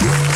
Çok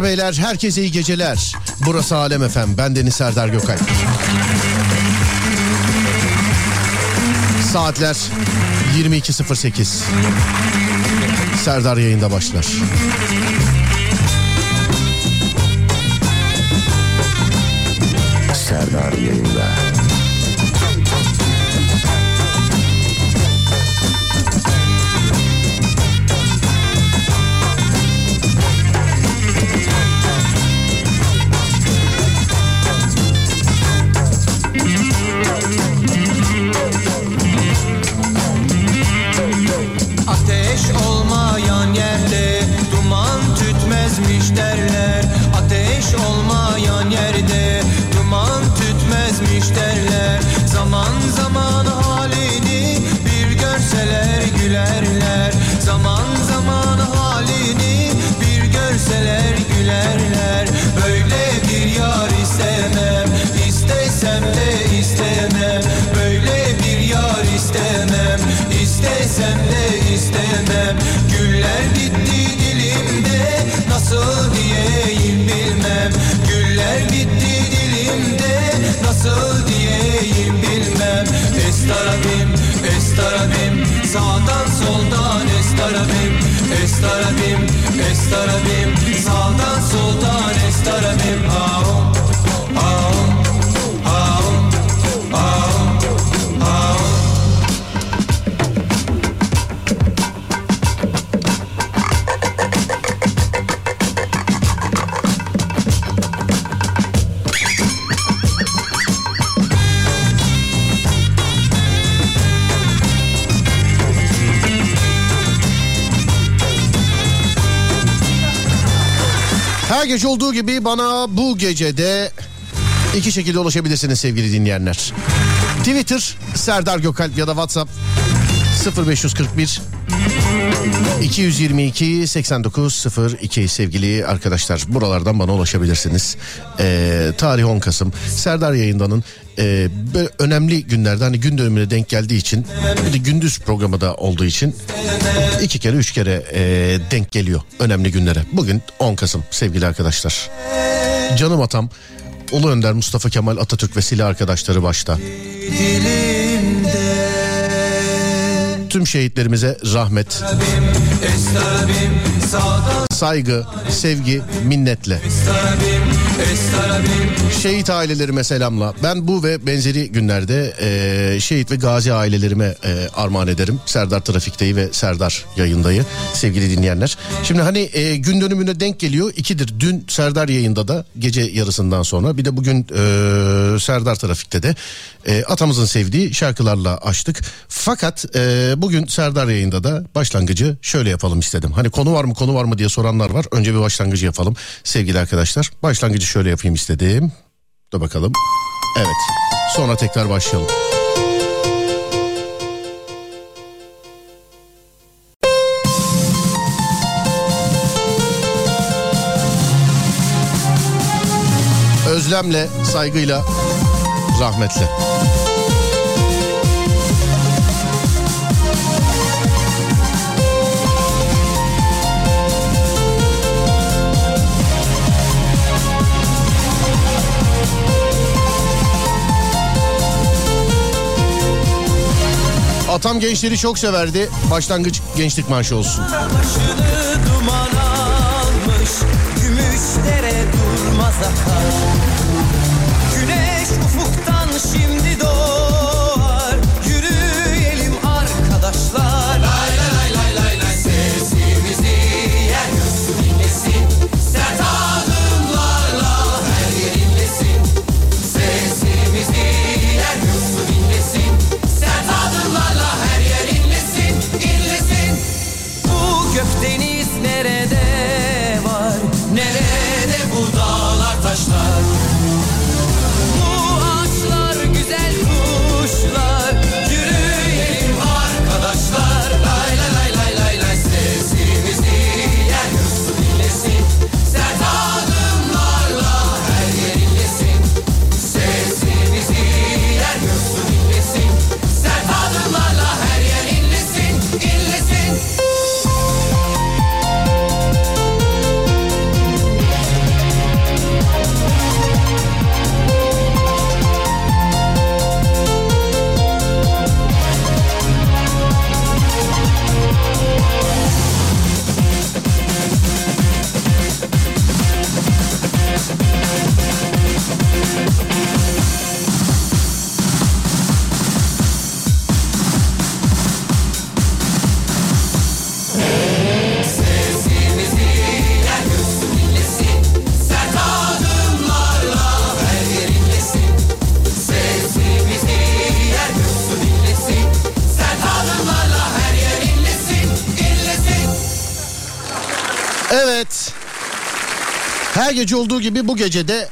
Hanımlar beyler herkese iyi geceler. Burası Alem Efem. Ben Deniz Serdar Gökay. Saatler 22.08. Serdar yayında başlar. Gecede iki şekilde ulaşabilirsiniz sevgili dinleyenler. Twitter Serdar Gökalp ya da WhatsApp 0541 222 8902 sevgili arkadaşlar buralardan bana ulaşabilirsiniz. Ee, tarih 10 Kasım Serdar yayındanın e, böyle önemli günlerde hani gün dönümüne denk geldiği için bir de gündüz programı da olduğu için iki kere üç kere e, denk geliyor önemli günlere. Bugün 10 Kasım sevgili arkadaşlar. Canım atam Ulu Önder Mustafa Kemal Atatürk ve silah arkadaşları başta. Tüm şehitlerimize rahmet, Estarabim sağdan saygı, sevgi, minnetle. Şehit ailelerime selamla. Ben bu ve benzeri günlerde e, şehit ve gazi ailelerime e, armağan ederim. Serdar Trafik'teyi ve Serdar yayındayı sevgili dinleyenler. Şimdi hani e, gün dönümüne denk geliyor. İkidir. Dün Serdar yayında da gece yarısından sonra bir de bugün e, Serdar Trafik'te de e, atamızın sevdiği şarkılarla açtık. Fakat e, bugün Serdar yayında da başlangıcı şöyle yapalım istedim. Hani konu var mı konu var mı diye soranlar var. Önce bir başlangıcı yapalım sevgili arkadaşlar. Başlangıcı şöyle yapayım istedim. Dur bakalım. Evet. Sonra tekrar başlayalım. Özlemle, saygıyla, rahmetle. Atam gençleri çok severdi. Başlangıç gençlik marşı olsun. Başını duman almış Gümüşlere durmaz akar Her gece olduğu gibi bu gece de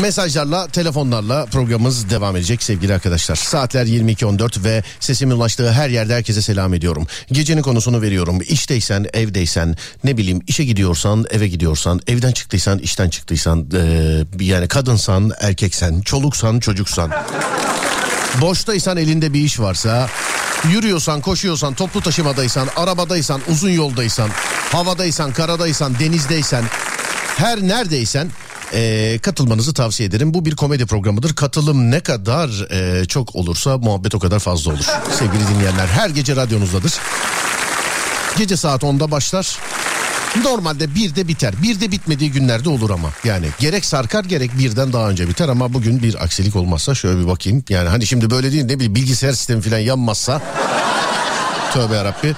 mesajlarla, telefonlarla programımız devam edecek sevgili arkadaşlar. Saatler 22.14 ve sesimin ulaştığı her yerde herkese selam ediyorum. Gecenin konusunu veriyorum. İşteysen, evdeysen, ne bileyim işe gidiyorsan, eve gidiyorsan, evden çıktıysan, işten çıktıysan, eee, yani kadınsan, erkeksen, çoluksan, çocuksan. Boştaysan elinde bir iş varsa, yürüyorsan, koşuyorsan, toplu taşımadaysan, arabadaysan, uzun yoldaysan, havadaysan, karadaysan, denizdeysen, her neredeysen eee, katılmanızı tavsiye ederim. Bu bir komedi programıdır. Katılım ne kadar eee, çok olursa muhabbet o kadar fazla olur. Sevgili dinleyenler her gece radyonuzdadır. Gece saat 10'da başlar. Normalde bir de biter. Bir de bitmediği günlerde olur ama. Yani gerek sarkar gerek birden daha önce biter ama bugün bir aksilik olmazsa şöyle bir bakayım. Yani hani şimdi böyle değil ne bileyim bilgisayar sistemi falan yanmazsa. Tövbe yarabbi.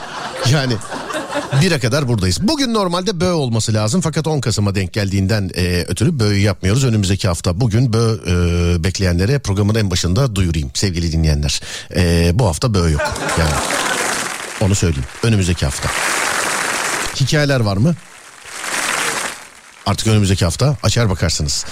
Yani Bire kadar buradayız. Bugün normalde bö olması lazım fakat 10 Kasım'a denk geldiğinden e, ötürü bö'yü yapmıyoruz. Önümüzdeki hafta bugün bö e, bekleyenlere programın en başında duyurayım sevgili dinleyenler. E, bu hafta bö yok yani. Onu söyleyeyim. Önümüzdeki hafta. Hikayeler var mı? Artık önümüzdeki hafta açar bakarsınız.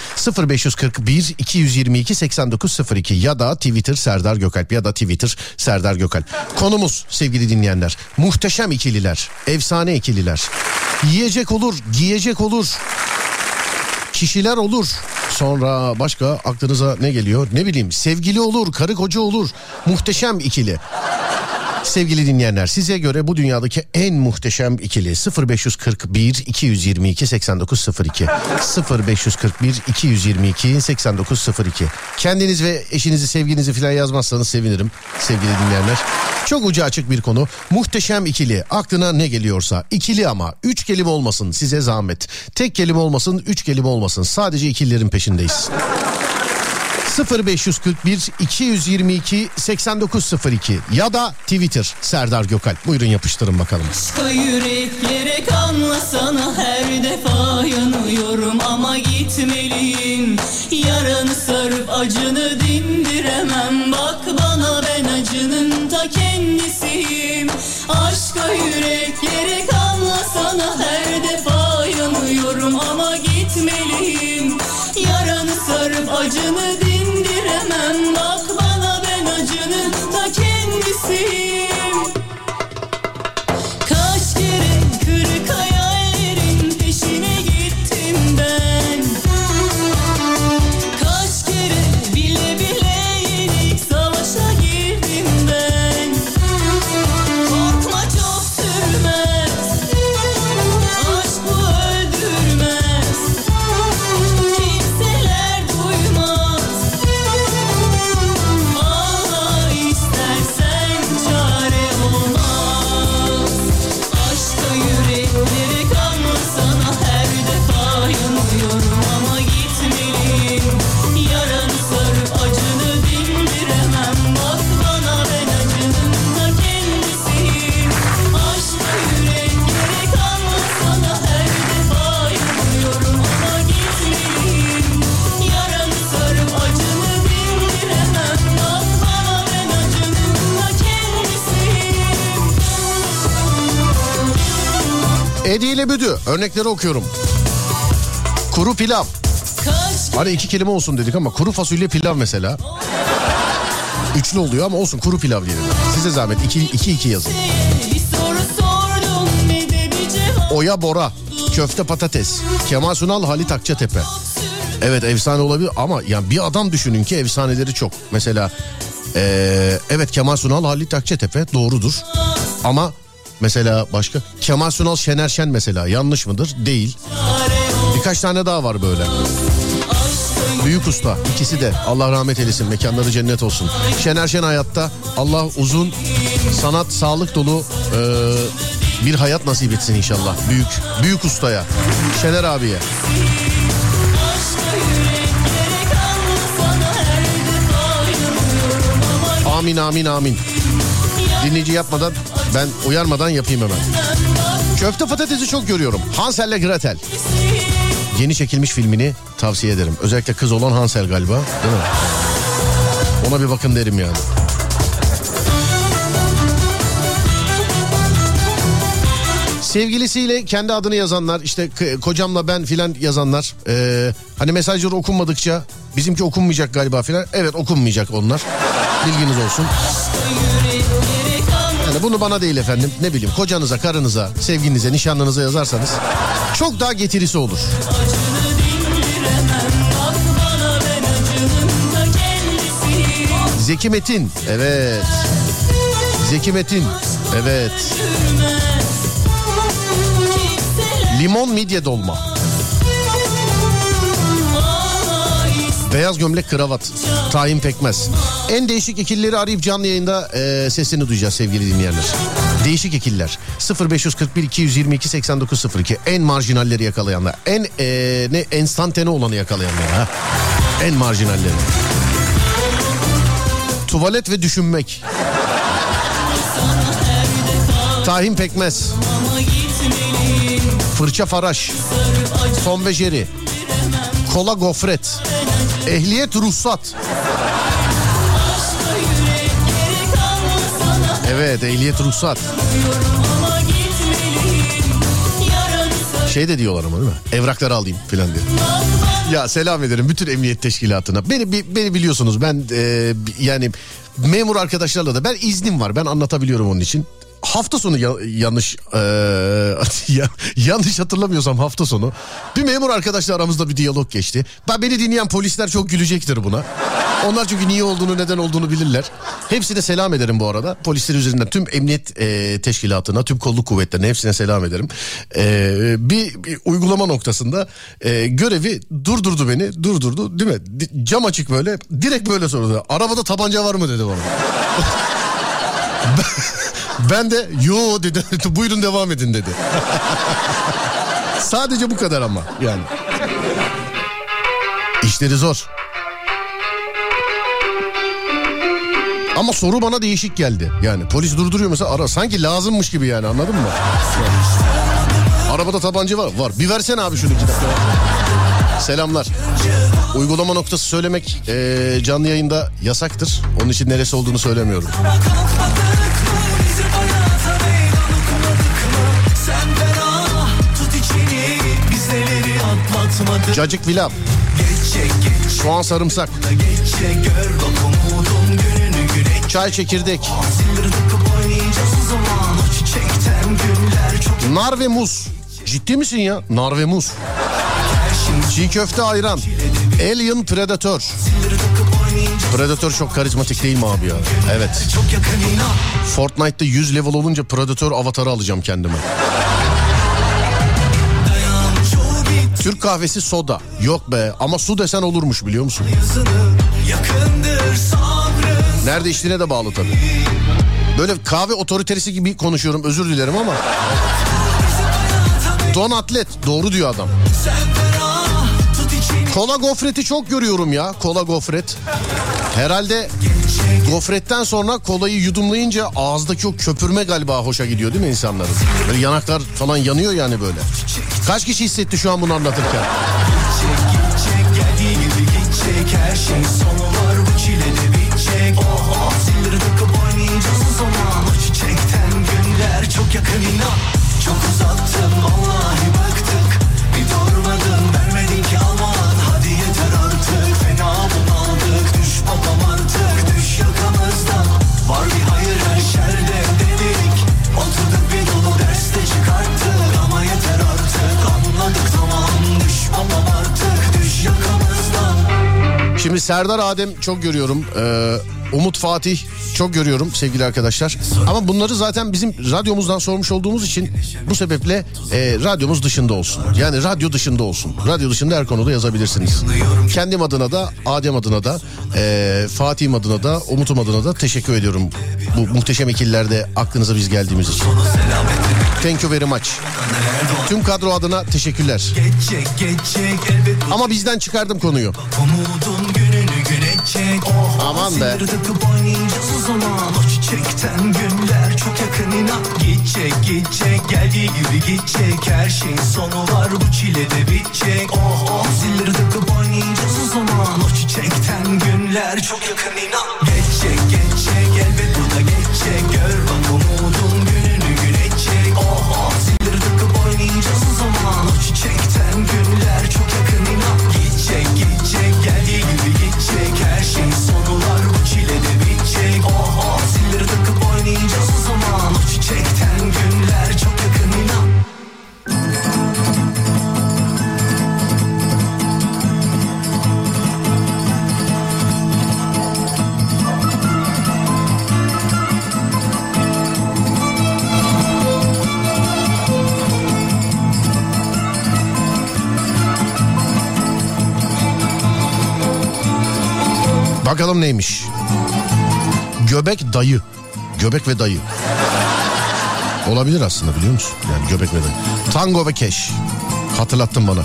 0541 222 8902 ya da Twitter Serdar Gökalp ya da Twitter Serdar Gökalp. Konumuz sevgili dinleyenler muhteşem ikililer, efsane ikililer. Yiyecek olur, giyecek olur. Kişiler olur. Sonra başka aklınıza ne geliyor? Ne bileyim sevgili olur, karı koca olur. Muhteşem ikili. Sevgili dinleyenler size göre bu dünyadaki en muhteşem ikili 0541 222 8902 0541 222 8902 Kendiniz ve eşinizi sevginizi falan yazmazsanız sevinirim sevgili dinleyenler. Çok ucu açık bir konu. Muhteşem ikili. Aklına ne geliyorsa. İkili ama. Üç kelime olmasın size zahmet. Tek kelime olmasın, üç kelime olmasın. Sadece ikililerin peşindeyiz. 0541 222 8902 ya da Twitter Serdar Gökal. Buyurun yapıştırın bakalım. Başka yüreklere kanlasana her defa yanıyorum ama gitmeliyim Yaranı sarıp acını dindiremem bak bana ben acının ta kendisiyim Aşka yüreklere kanlasana her defa yanıyorum ama gitmeliyim Yaranı sarıp acını Edi ile Büdü örnekleri okuyorum. Kuru pilav. Hani iki kelime olsun dedik ama kuru fasulye pilav mesela. Üçlü oluyor ama olsun kuru pilav diyelim. Size zahmet iki iki, iki yazın. Oya Bora, köfte patates, Kemal Sunal, Halit Akçatepe. Evet efsane olabilir ama yani bir adam düşünün ki efsaneleri çok. Mesela eee, evet Kemal Sunal, Halit Akçatepe doğrudur. Ama mesela başka Kemal Sunal, Şener Şen mesela yanlış mıdır? Değil. Birkaç tane daha var böyle. Büyük usta ikisi de Allah rahmet eylesin mekanları cennet olsun. Şener Şen hayatta Allah uzun sanat sağlık dolu eee, bir hayat nasip etsin inşallah. Büyük büyük ustaya Şener abiye. Amin amin amin. Dinleyici yapmadan ben uyarmadan yapayım hemen. Köfte patatesi çok görüyorum. Hansel'le Gretel. Yeni çekilmiş filmini tavsiye ederim. Özellikle kız olan Hansel galiba değil mi? Ona bir bakın derim yani. Sevgilisiyle kendi adını yazanlar işte kocamla ben filan yazanlar ee, hani mesajları okunmadıkça bizimki okunmayacak galiba filan evet okunmayacak onlar bilginiz olsun. Yani bunu bana değil efendim ne bileyim kocanıza karınıza sevgilinize nişanlınıza yazarsanız çok daha getirisi olur. Zeki Metin evet. Zeki Metin evet. Limon midye dolma beyaz gömlek kravat tahin pekmez. En değişik ikilileri arayıp canlı yayında e, sesini duyacağız sevgili dinleyenler. Değişik ikililer 0541 222 8902 en marjinalleri yakalayanlar. En e, ne enstantane olanı yakalayanlar. Ha. En marjinalleri. Tuvalet ve düşünmek. Tahin pekmez. Fırça faraş. Tom ve Jerry kola gofret ehliyet ruhsat. Evet ehliyet ruhsat. Şey de diyorlar ama değil mi? Evrakları alayım filan diye. Ya selam ederim bütün emniyet teşkilatına. Beni beni biliyorsunuz ben e, yani memur arkadaşlarla da ben iznim var. Ben anlatabiliyorum onun için hafta sonu ya- yanlış e, ya- yanlış hatırlamıyorsam hafta sonu bir memur arkadaşla aramızda bir diyalog geçti. Ben beni dinleyen polisler çok gülecektir buna. Onlar çünkü niye olduğunu neden olduğunu bilirler. Hepsine selam ederim bu arada. Polisler üzerinden tüm emniyet e, teşkilatına, tüm kolluk kuvvetlerine hepsine selam ederim. E, bir, bir uygulama noktasında e, görevi durdurdu beni. Durdurdu değil mi? Di- Cam açık böyle. Direkt böyle sordu. Arabada tabanca var mı dedi bana. Ben de yo dedi buyurun devam edin dedi. Sadece bu kadar ama yani. İşleri zor. Ama soru bana değişik geldi. Yani polis durduruyor mesela ara sanki lazımmış gibi yani anladın mı? Arabada tabanca var. Var. Bir versene abi şunu iki dakika. Selamlar. Uygulama noktası söylemek eee, canlı yayında yasaktır. Onun için neresi olduğunu söylemiyorum. Atlatmadık Cacık geç Soğan sarımsak. geçecek Gör Çay çekirdek. Nar ve muz. Ciddi misin ya? Nar ve muz. Çiğ köfte ayran. Alien Predator. Predator çok karizmatik değil mi abi ya? Evet. Fortnite'da 100 level olunca Predator avatarı alacağım kendime. Türk kahvesi soda. Yok be ama su desen olurmuş biliyor musun? Nerede içtiğine de bağlı tabii. Böyle kahve otoriterisi gibi konuşuyorum özür dilerim ama. Don atlet doğru diyor adam. Kola gofreti çok görüyorum ya kola gofret. Herhalde gofretten sonra kolayı yudumlayınca ağızdaki o köpürme galiba hoşa gidiyor değil mi insanların? Böyle yanaklar falan yanıyor yani böyle. Kaç kişi hissetti şu an bunu anlatırken? Bitecek Oh oh çok yakın inan Çok uzattın vallahi Şimdi Serdar Adem çok görüyorum. Ee, Umut Fatih çok görüyorum sevgili arkadaşlar. Ama bunları zaten bizim radyomuzdan sormuş olduğumuz için bu sebeple e, radyomuz dışında olsun. Yani radyo dışında olsun. Radyo dışında her konuda yazabilirsiniz. Kendim adına da Adem adına da e, Fatih'im adına da Umut'um adına da teşekkür ediyorum. Bu muhteşem ikililerde aklınıza biz geldiğimiz için. Thank you very much. Tüm kadro adına teşekkürler. Ama bizden çıkardım konuyu. Oh, Aman be. O zaman. O çiçekten günler çok yakın inan. Gidecek gidecek geldiği gibi gidecek. Her şeyin sonu var bu çile de bitecek. Oh oh. Zilleri takıp oynayacağız o zaman. O çiçekten günler çok yakın inan. Geçecek geçecek elbet bu da geçecek. Gör Bakalım neymiş? Göbek dayı. Göbek ve dayı. Olabilir aslında biliyor musun? Yani göbek ve dayı. Tango ve Keş. Hatırlattın bana.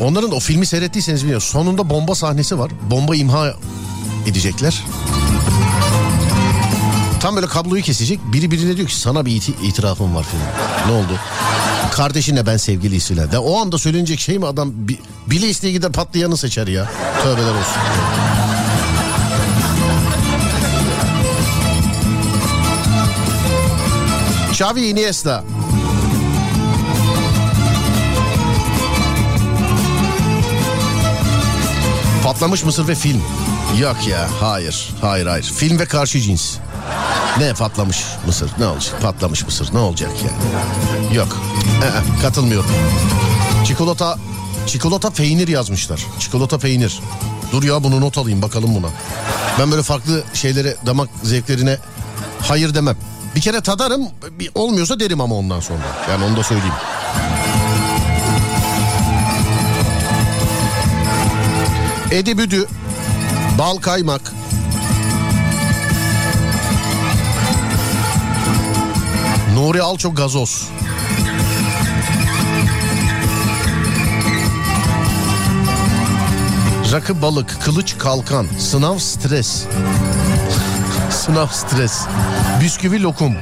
Onların o filmi seyrettiyseniz biliyorsunuz. Sonunda bomba sahnesi var. Bomba imha edecekler. Tam böyle kabloyu kesecek. Biri birine diyor ki sana bir iti- itirafım var filan. Ne oldu? Kardeşinle ben sevgiliyiz filan. De o anda söylenecek şey mi adam bi- bile isteye gider patlayanı seçer ya. Tövbeler olsun. Xavi Iniesta. Patlamış mısır ve film. Yok ya hayır hayır hayır. Film ve karşı cins. Ne patlamış mısır ne olacak? Patlamış mısır ne olacak yani? Yok. Ee, katılmıyorum. Çikolata çikolata peynir yazmışlar. Çikolata peynir. Dur ya bunu not alayım bakalım buna. Ben böyle farklı şeylere damak zevklerine hayır demem. Bir kere tadarım olmuyorsa derim ama ondan sonra. Yani onu da söyleyeyim. Edi büdü, bal kaymak, Nuri Alço gazoz. Rakı balık, kılıç kalkan, sınav stres. sınav stres. Bisküvi lokum.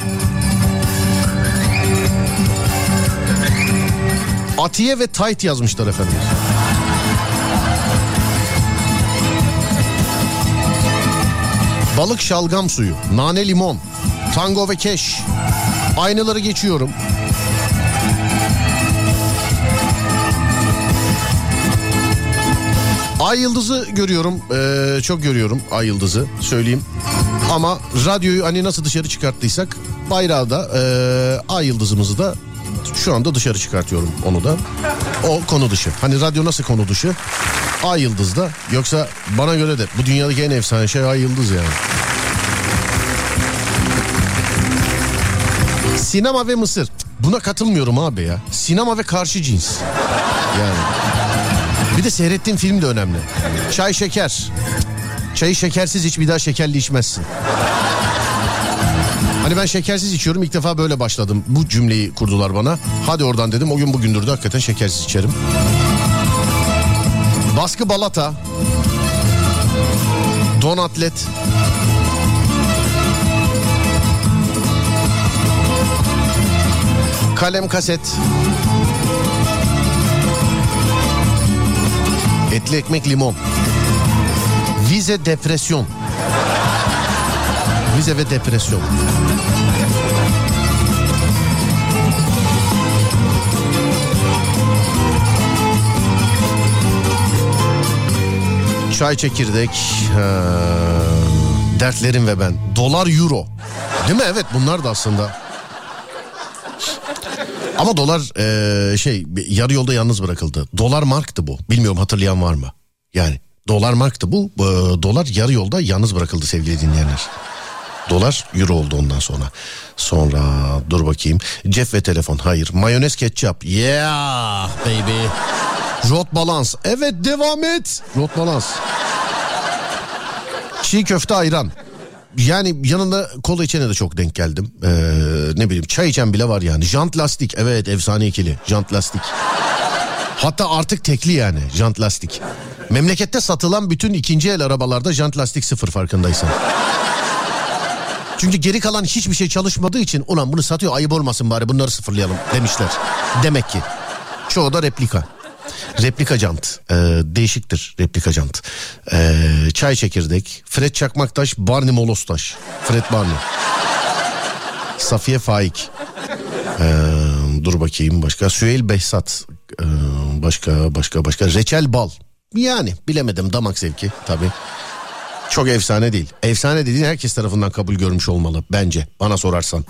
Atiye ve tayt yazmışlar efendim. Balık şalgam suyu, nane limon, tango ve keş. Aynaları geçiyorum. Ay yıldızı görüyorum. Ee, çok görüyorum ay yıldızı söyleyeyim. Ama radyoyu hani nasıl dışarı çıkarttıysak bayrağı da ee, ay yıldızımızı da şu anda dışarı çıkartıyorum onu da. O konu dışı. Hani radyo nasıl konu dışı? Ay yıldız da. Yoksa bana göre de bu dünyadaki en efsane şey ay yıldız yani. Sinema ve Mısır. Buna katılmıyorum abi ya. Sinema ve karşı cins. Yani. Bir de seyrettiğim film de önemli. Çay şeker. Çayı şekersiz iç bir daha şekerli içmezsin. Hani ben şekersiz içiyorum ilk defa böyle başladım. Bu cümleyi kurdular bana. Hadi oradan dedim o gün bugündür de hakikaten şekersiz içerim. Baskı balata. Don Kalem kaset. Etli ekmek limon. Vize depresyon. Vize ve depresyon. Çay çekirdek. ha, dertlerim ve ben. Dolar euro. Değil mi? Evet bunlar da aslında. Ama dolar eee, şey yarı yolda yalnız bırakıldı. Dolar marktı bu. Bilmiyorum hatırlayan var mı? Yani dolar marktı bu. Eee, dolar yarı yolda yalnız bırakıldı sevgili dinleyenler. Dolar euro oldu ondan sonra. Sonra dur bakayım. Cep ve telefon hayır. Mayonez ketçap. Yeah baby. Rot balans. Evet devam et. Rot balans. Çiğ köfte ayran. Yani yanında kola içene de çok denk geldim. Ee, ne bileyim çay içen bile var yani. Jant lastik evet efsane ikili. Jant lastik. Hatta artık tekli yani jant lastik. Memlekette satılan bütün ikinci el arabalarda jant lastik sıfır farkındaysan. Çünkü geri kalan hiçbir şey çalışmadığı için ulan bunu satıyor ayıp olmasın bari bunları sıfırlayalım demişler. Demek ki. Çoğu da replika. Replika jant. Ee, değişiktir replika jant. Ee, çay çekirdek. Fred Çakmaktaş, Barney Molostaş. Fred Barney. Safiye Faik. Ee, dur bakayım başka. Süheyl Behzat. Ee, başka başka başka. Reçel Bal. Yani bilemedim damak zevki tabii. Çok efsane değil. Efsane dediğin herkes tarafından kabul görmüş olmalı bence bana sorarsan.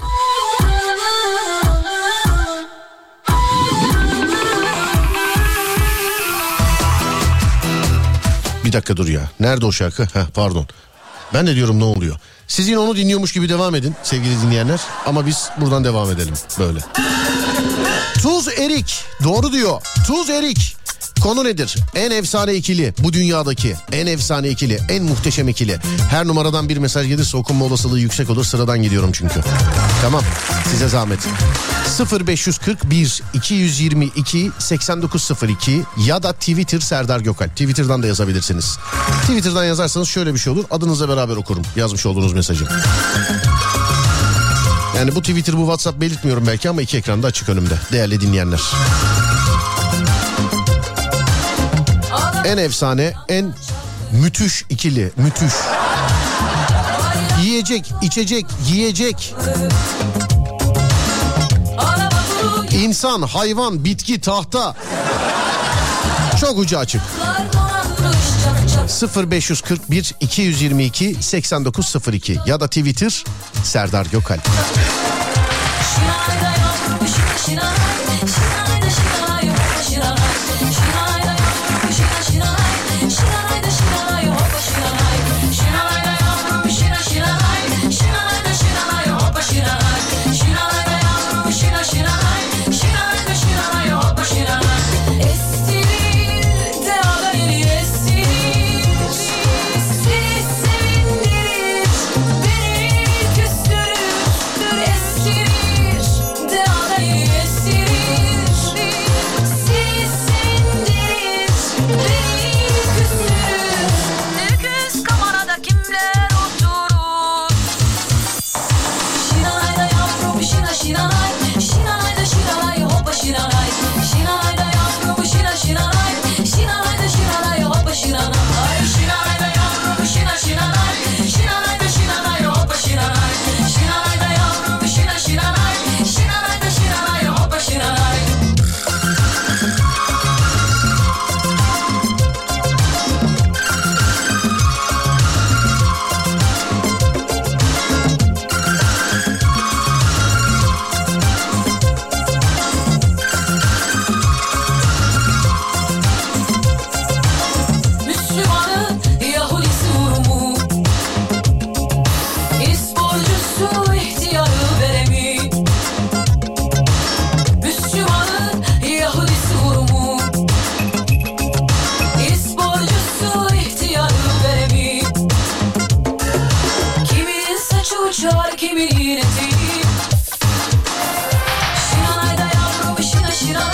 Bir dakika dur ya. Nerede o şarkı? Heh, pardon. Ben de diyorum ne oluyor? Siz yine onu dinliyormuş gibi devam edin sevgili dinleyenler. Ama biz buradan devam edelim böyle. Tuz Erik. Doğru diyor. Tuz Erik. Konu nedir? En efsane ikili bu dünyadaki en efsane ikili en muhteşem ikili. Her numaradan bir mesaj gelirse okunma olasılığı yüksek olur sıradan gidiyorum çünkü. Tamam size zahmet. 0541 222 8902 ya da Twitter Serdar Gökal. Twitter'dan da yazabilirsiniz. Twitter'dan yazarsanız şöyle bir şey olur. Adınızla beraber okurum yazmış olduğunuz mesajı. Yani bu Twitter bu WhatsApp belirtmiyorum belki ama iki ekranda açık önümde. Değerli dinleyenler. En efsane, en müthiş ikili, müthiş. Yiyecek, içecek, yiyecek. İnsan, hayvan, bitki, tahta. Çok ucu açık. 0541 222 8902 ya da Twitter Serdar Gökal.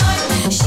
i'm Shh.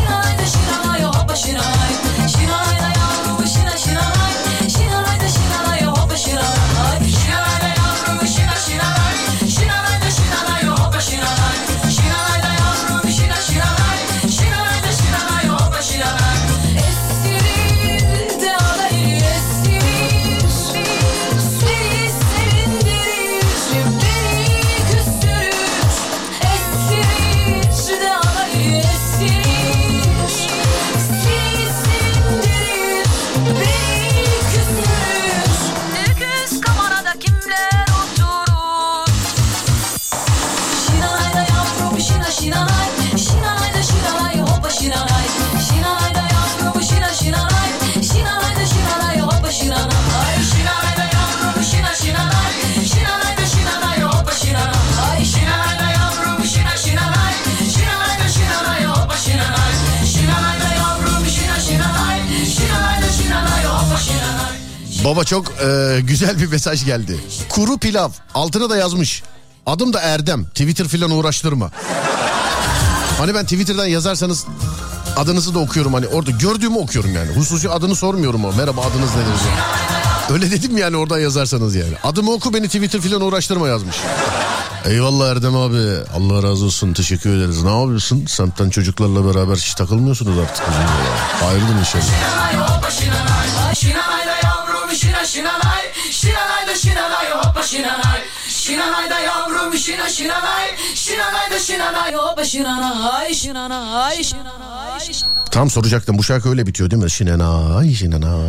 Baba çok e, güzel bir mesaj geldi. Kuru pilav. Altına da yazmış. Adım da Erdem. Twitter filan uğraştırma. Hani ben Twitter'dan yazarsanız adınızı da okuyorum hani orada gördüğümü okuyorum yani. Hususi adını sormuyorum o. Merhaba adınız nedir diye. Öyle dedim yani oradan yazarsanız yani. Adımı oku beni Twitter filan uğraştırma yazmış. Eyvallah Erdem abi. Allah razı olsun. Teşekkür ederiz. Ne yapıyorsun? Semtten çocuklarla beraber hiç takılmıyorsunuz artık. Hayırdır inşallah. Şinanay şinanay Şinanay da yavrum şina şinanay Şinanay da şinanay hoppa şinanay Şinanay şinanay Tam soracaktım bu şarkı öyle bitiyor değil mi? Şinenay, şinenay, nay,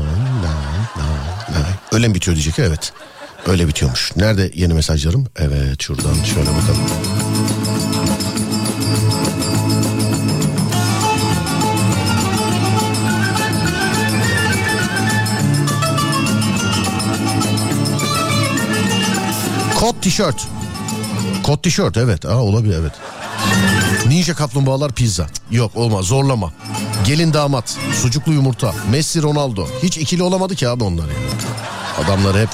nay, nay. Öyle mi bitiyor diyecek evet. Öyle bitiyormuş. Nerede yeni mesajlarım? Evet şuradan şöyle bakalım. Kot tişört. Kot tişört evet. Aa, olabilir evet. Ninja kaplumbağalar pizza. Yok olmaz zorlama. Gelin damat, sucuklu yumurta, Messi Ronaldo. Hiç ikili olamadı ki abi onlar yani. Adamlar hep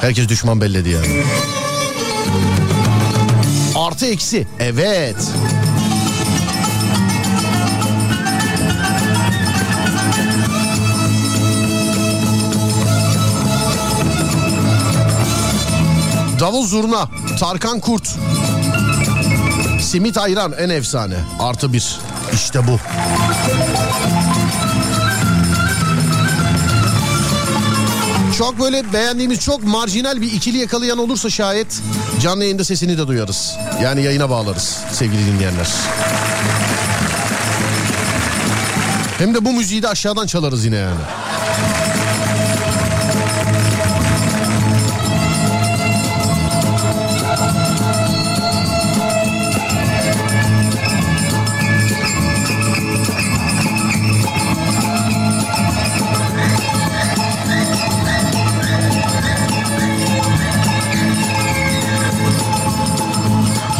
herkes düşman belledi yani. Artı eksi. Evet. Davul zurna, Tarkan Kurt. Simit ayran en efsane. Artı bir. İşte bu. Çok böyle beğendiğimiz çok marjinal bir ikili yakalayan olursa şayet canlı yayında sesini de duyarız. Yani yayına bağlarız sevgili dinleyenler. Hem de bu müziği de aşağıdan çalarız yine yani.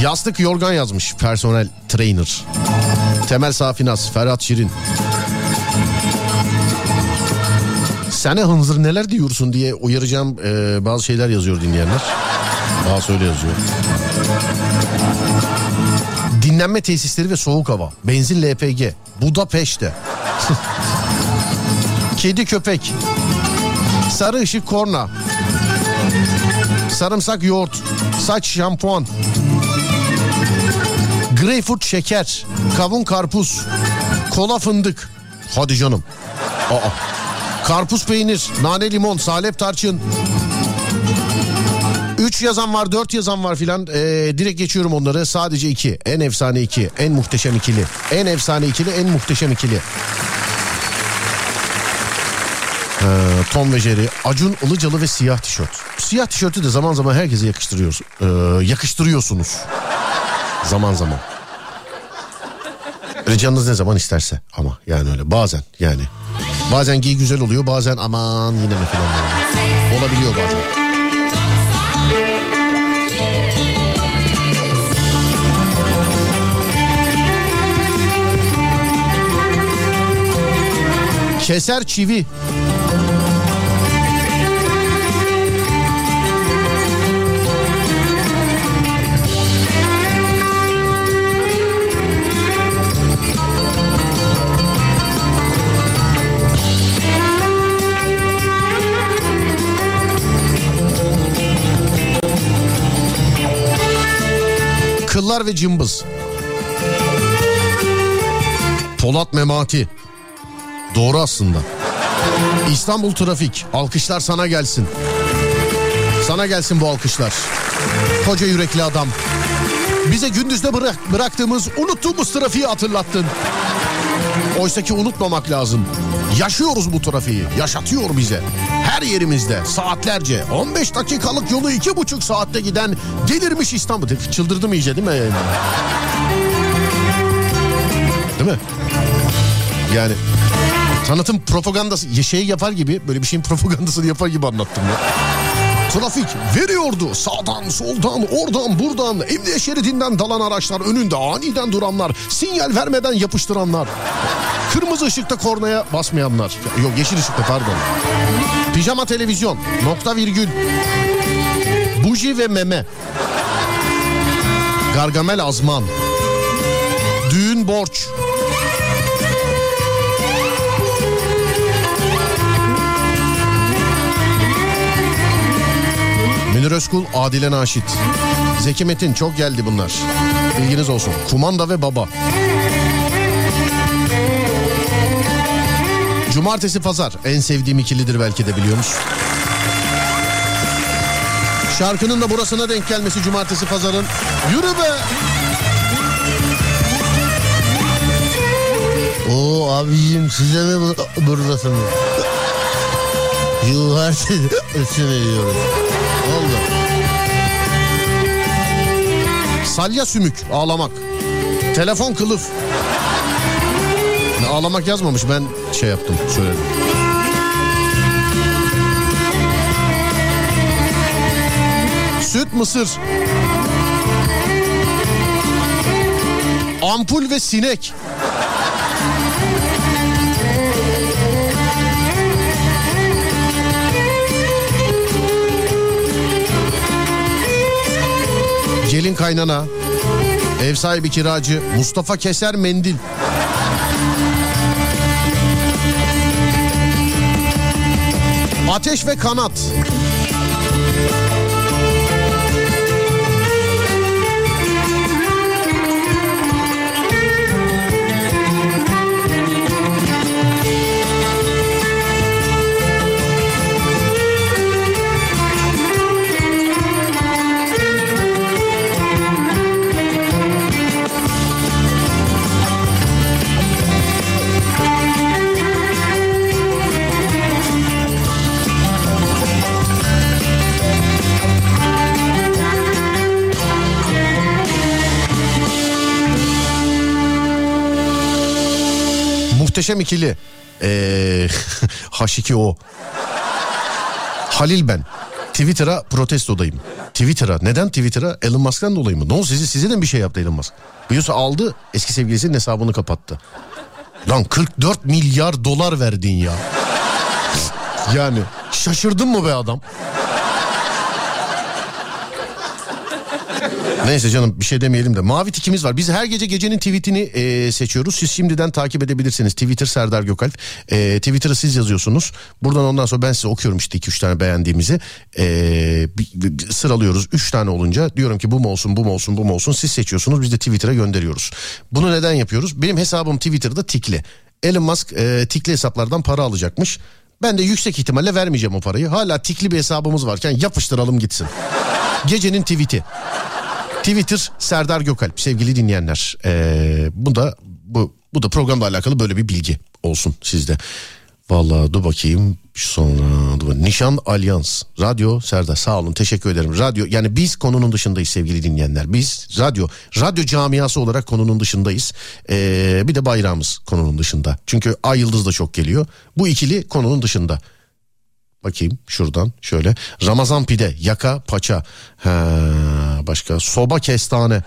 Yastık yorgan yazmış personel trainer. Temel Safinaz, Ferhat Şirin. Sene hınzır neler diyorsun diye uyaracağım e, bazı şeyler yazıyor dinleyenler. Daha öyle yazıyor. Dinlenme tesisleri ve soğuk hava. Benzin LPG. Budapeşte. Kedi köpek. Sarı ışık korna. Sarımsak yoğurt. Saç şampuan. Greyfurt şeker. Kavun karpuz. Kola fındık. Hadi canım. Aa. Karpuz peynir. Nane limon. Salep tarçın. 3 yazan var 4 yazan var filan ee, direkt geçiyorum onları sadece 2 en efsane 2 en muhteşem ikili en efsane ikili en muhteşem ikili Ee, Tom ve Jerry Acun Ilıcalı ve siyah tişört siyah tişörtü de zaman zaman herkese yakıştırıyoruz ee, yakıştırıyorsunuz zaman zaman Öyle ne zaman isterse ama yani öyle bazen yani bazen giy güzel oluyor bazen aman yine mi böyle. olabiliyor bazen. Keser çivi. Kıllar ve cımbız. Polat Memati. Doğru aslında. İstanbul Trafik. Alkışlar sana gelsin. Sana gelsin bu alkışlar. Koca yürekli adam. Bize gündüzde bırak, bıraktığımız, unuttuğumuz trafiği hatırlattın. Oysa ki unutmamak lazım. Yaşıyoruz bu trafiği. Yaşatıyor bize. Her yerimizde saatlerce 15 dakikalık yolu iki buçuk saatte giden delirmiş İstanbul. Çıldırdım iyice değil mi? Değil mi? Yani tanıtım propagandası şey yapar gibi böyle bir şeyin propagandasını yapar gibi anlattım ya. Trafik veriyordu sağdan soldan oradan buradan emniyet şeridinden dalan araçlar önünde aniden duranlar sinyal vermeden yapıştıranlar kırmızı ışıkta kornaya basmayanlar yok yeşil ışıkta pardon pijama televizyon nokta virgül buji ve meme gargamel azman düğün borç Münir Özkul, Adile Naşit. Zeki Metin çok geldi bunlar. Bilginiz olsun. Kumanda ve Baba. Cumartesi Pazar en sevdiğim ikilidir belki de biliyorsunuz. Şarkının da burasına denk gelmesi Cumartesi Pazar'ın. Yürü be! Oo abicim size mi bu- buradasınız? Cumartesi veriyoruz. Oldu. Salya sümük, ağlamak. Telefon kılıf. Ne, Ağlamak yazmamış ben şey yaptım söyledim. Süt mısır. Ampul ve sinek. Gelin kaynana. Ev sahibi kiracı. Mustafa Keser mendil. Ateş ve kanat. Muhteşem ikili. Ee, H2O. Halil ben. Twitter'a protestodayım. Twitter'a. Neden Twitter'a? Elon Musk'tan dolayı mı? Ne sizi, size de bir şey yaptı Elon Musk? Biliyorsun aldı eski sevgilisinin hesabını kapattı. Lan 44 milyar dolar verdin ya. Yani şaşırdın mı be adam? Neyse canım bir şey demeyelim de. Mavi tikimiz var. Biz her gece gecenin tweetini e, seçiyoruz. Siz şimdiden takip edebilirsiniz. Twitter Serdar Gökalp. E, Twitter'ı siz yazıyorsunuz. Buradan ondan sonra ben size okuyorum işte 2-3 tane beğendiğimizi. E, sıralıyoruz. 3 tane olunca diyorum ki bu mu olsun bu mu olsun bu mu olsun. Siz seçiyorsunuz biz de Twitter'a gönderiyoruz. Bunu neden yapıyoruz? Benim hesabım Twitter'da tikli. Elon Musk e, tikli hesaplardan para alacakmış. Ben de yüksek ihtimalle vermeyeceğim o parayı. Hala tikli bir hesabımız varken yapıştıralım gitsin. Gecenin tweet'i. Twitter Serdar Gökalp sevgili dinleyenler. Ee, bu da bu bu da programla alakalı böyle bir bilgi olsun sizde. Vallahi dur bakayım sonra dur. Nişan Alyans Radyo Serdar sağ olun teşekkür ederim. Radyo yani biz konunun dışındayız sevgili dinleyenler. Biz radyo radyo camiası olarak konunun dışındayız. Ee, bir de bayrağımız konunun dışında. Çünkü Ay Yıldız da çok geliyor. Bu ikili konunun dışında. Bakayım şuradan şöyle. Ramazan pide, yaka, paça. Ha, başka soba kestane.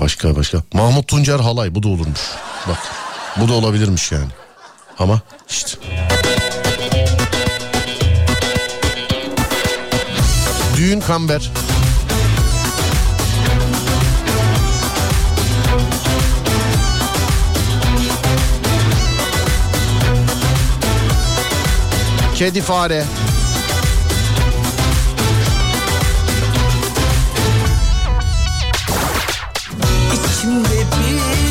Başka başka. Mahmut Tuncer halay bu da olurmuş. Bak bu da olabilirmiş yani. Ama işte. Düğün kamber. kedi fare. İçimde bir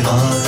bitmesi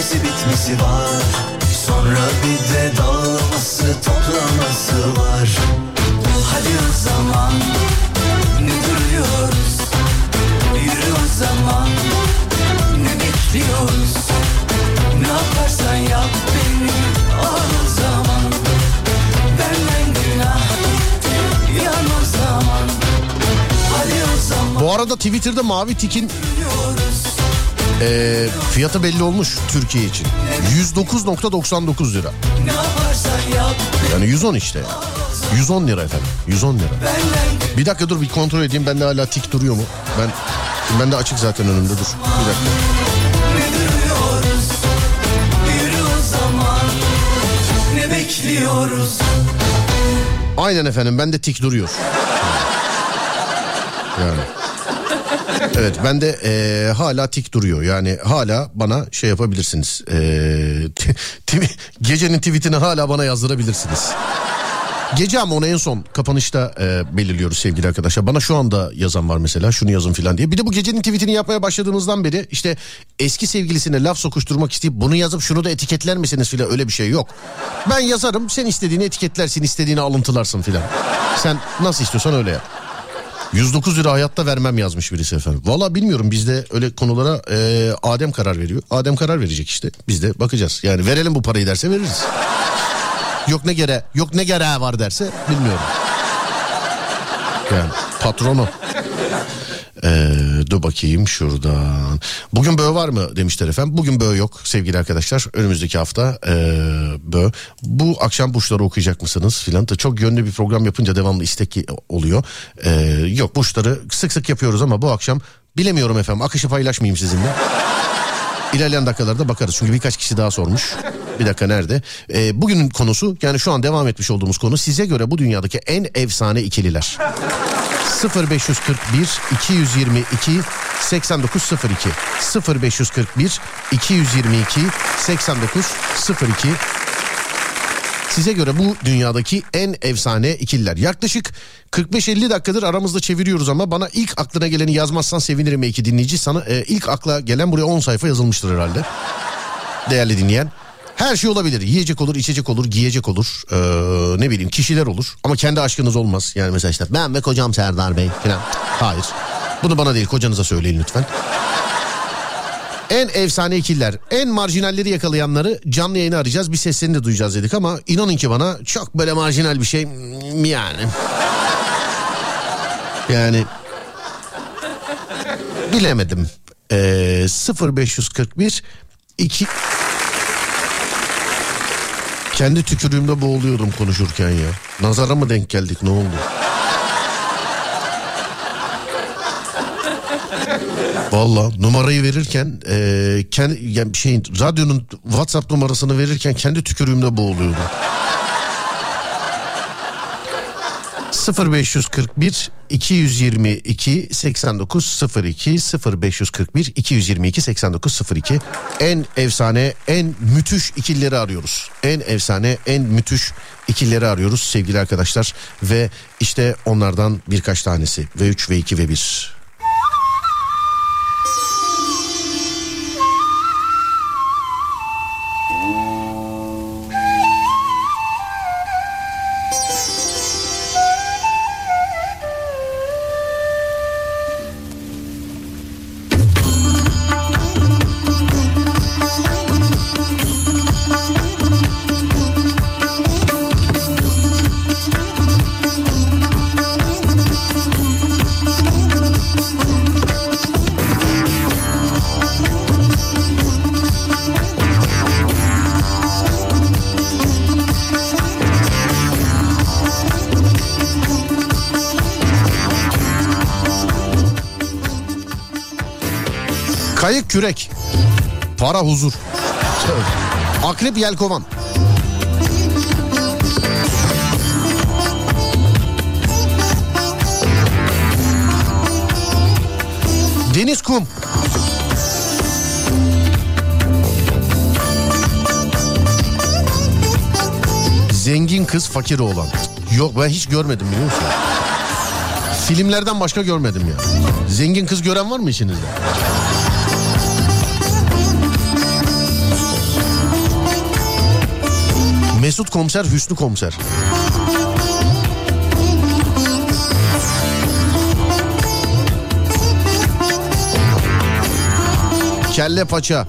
ölmesi bitmesi var. Sonra bir de dağılması toplaması var. Hadi o zaman ne duruyoruz? Yürü o zaman ne bekliyoruz? Ne yaparsan yap beni al o zaman. Benden günah gitti yan o zaman. Hadi o zaman. Bu arada Twitter'da Mavi Tik'in e, fiyatı belli olmuş Türkiye için. 109.99 lira. Yani 110 işte. 110 lira efendim. 110 lira. Bir dakika dur bir kontrol edeyim bende hala tik duruyor mu? Ben şimdi bende açık zaten önümde dur. Bir dakika. Aynen efendim bende tik duruyor. Yani. Evet bende e, hala tik duruyor. Yani hala bana şey yapabilirsiniz. E, t- tw- gecenin tweetini hala bana yazdırabilirsiniz. Gece ama onu en son kapanışta e, belirliyoruz sevgili arkadaşlar. Bana şu anda yazan var mesela şunu yazın filan diye. Bir de bu gecenin tweetini yapmaya başladığımızdan beri işte eski sevgilisine laf sokuşturmak isteyip bunu yazıp şunu da etiketler misiniz filan öyle bir şey yok. Ben yazarım sen istediğini etiketlersin istediğini alıntılarsın filan. Sen nasıl istiyorsan öyle yap. 109 lira hayatta vermem yazmış birisi efendim. Valla bilmiyorum bizde öyle konulara e, Adem karar veriyor. Adem karar verecek işte. Biz de bakacağız. Yani verelim bu parayı derse veririz. Yok ne gere, yok ne gereği var derse bilmiyorum. Yani patronu. Ee, dur bakayım şuradan. Bugün böğ var mı demişler efendim. Bugün böğ yok sevgili arkadaşlar. Önümüzdeki hafta ee, böğ. Bu akşam burçları okuyacak mısınız filan. Da Çok yönlü bir program yapınca devamlı istek oluyor. Ee, yok burçları sık sık yapıyoruz ama bu akşam bilemiyorum efendim. Akışı paylaşmayayım sizinle. İlerleyen dakikalarda bakarız. Çünkü birkaç kişi daha sormuş. Bir dakika nerede? Ee, bugünün konusu yani şu an devam etmiş olduğumuz konu size göre bu dünyadaki en efsane ikililer. 0541 222 8902 0541 222 8902 Size göre bu dünyadaki en efsane ikililer. Yaklaşık 45-50 dakikadır aramızda çeviriyoruz ama bana ilk aklına geleni yazmazsan sevinirim iki dinleyici. Sana e, ilk akla gelen buraya 10 sayfa yazılmıştır herhalde. Değerli dinleyen. Her şey olabilir. Yiyecek olur, içecek olur, giyecek olur. Ee, ne bileyim kişiler olur. Ama kendi aşkınız olmaz. Yani mesela işte ben ve kocam Serdar Bey falan. Hayır. Bunu bana değil kocanıza söyleyin lütfen. En efsane ikililer, en marjinalleri yakalayanları canlı yayına arayacağız. Bir seslerini de duyacağız dedik ama inanın ki bana çok böyle marjinal bir şey mm, yani. Yani bilemedim. Ee, 0541 2 kendi tükürüğümde boğuluyorum konuşurken ya. Nazara mı denk geldik ne oldu? Valla numarayı verirken e, kendi yani şeyin radyonun WhatsApp numarasını verirken kendi tükürüğümde boğuluyordum. 0541 222 8902 0541 222 8902 en efsane en müthiş ikilileri arıyoruz. En efsane en müthiş ikilileri arıyoruz sevgili arkadaşlar ve işte onlardan birkaç tanesi ve 3 ve 2 ve 1. Kayık kürek. Para huzur. Akrep yelkovan. Deniz kum. Zengin kız fakir oğlan. Yok ben hiç görmedim biliyor musun? Filmlerden başka görmedim ya. Zengin kız gören var mı içinizde? Mesut komiser Hüsnü komiser. Kelle paça.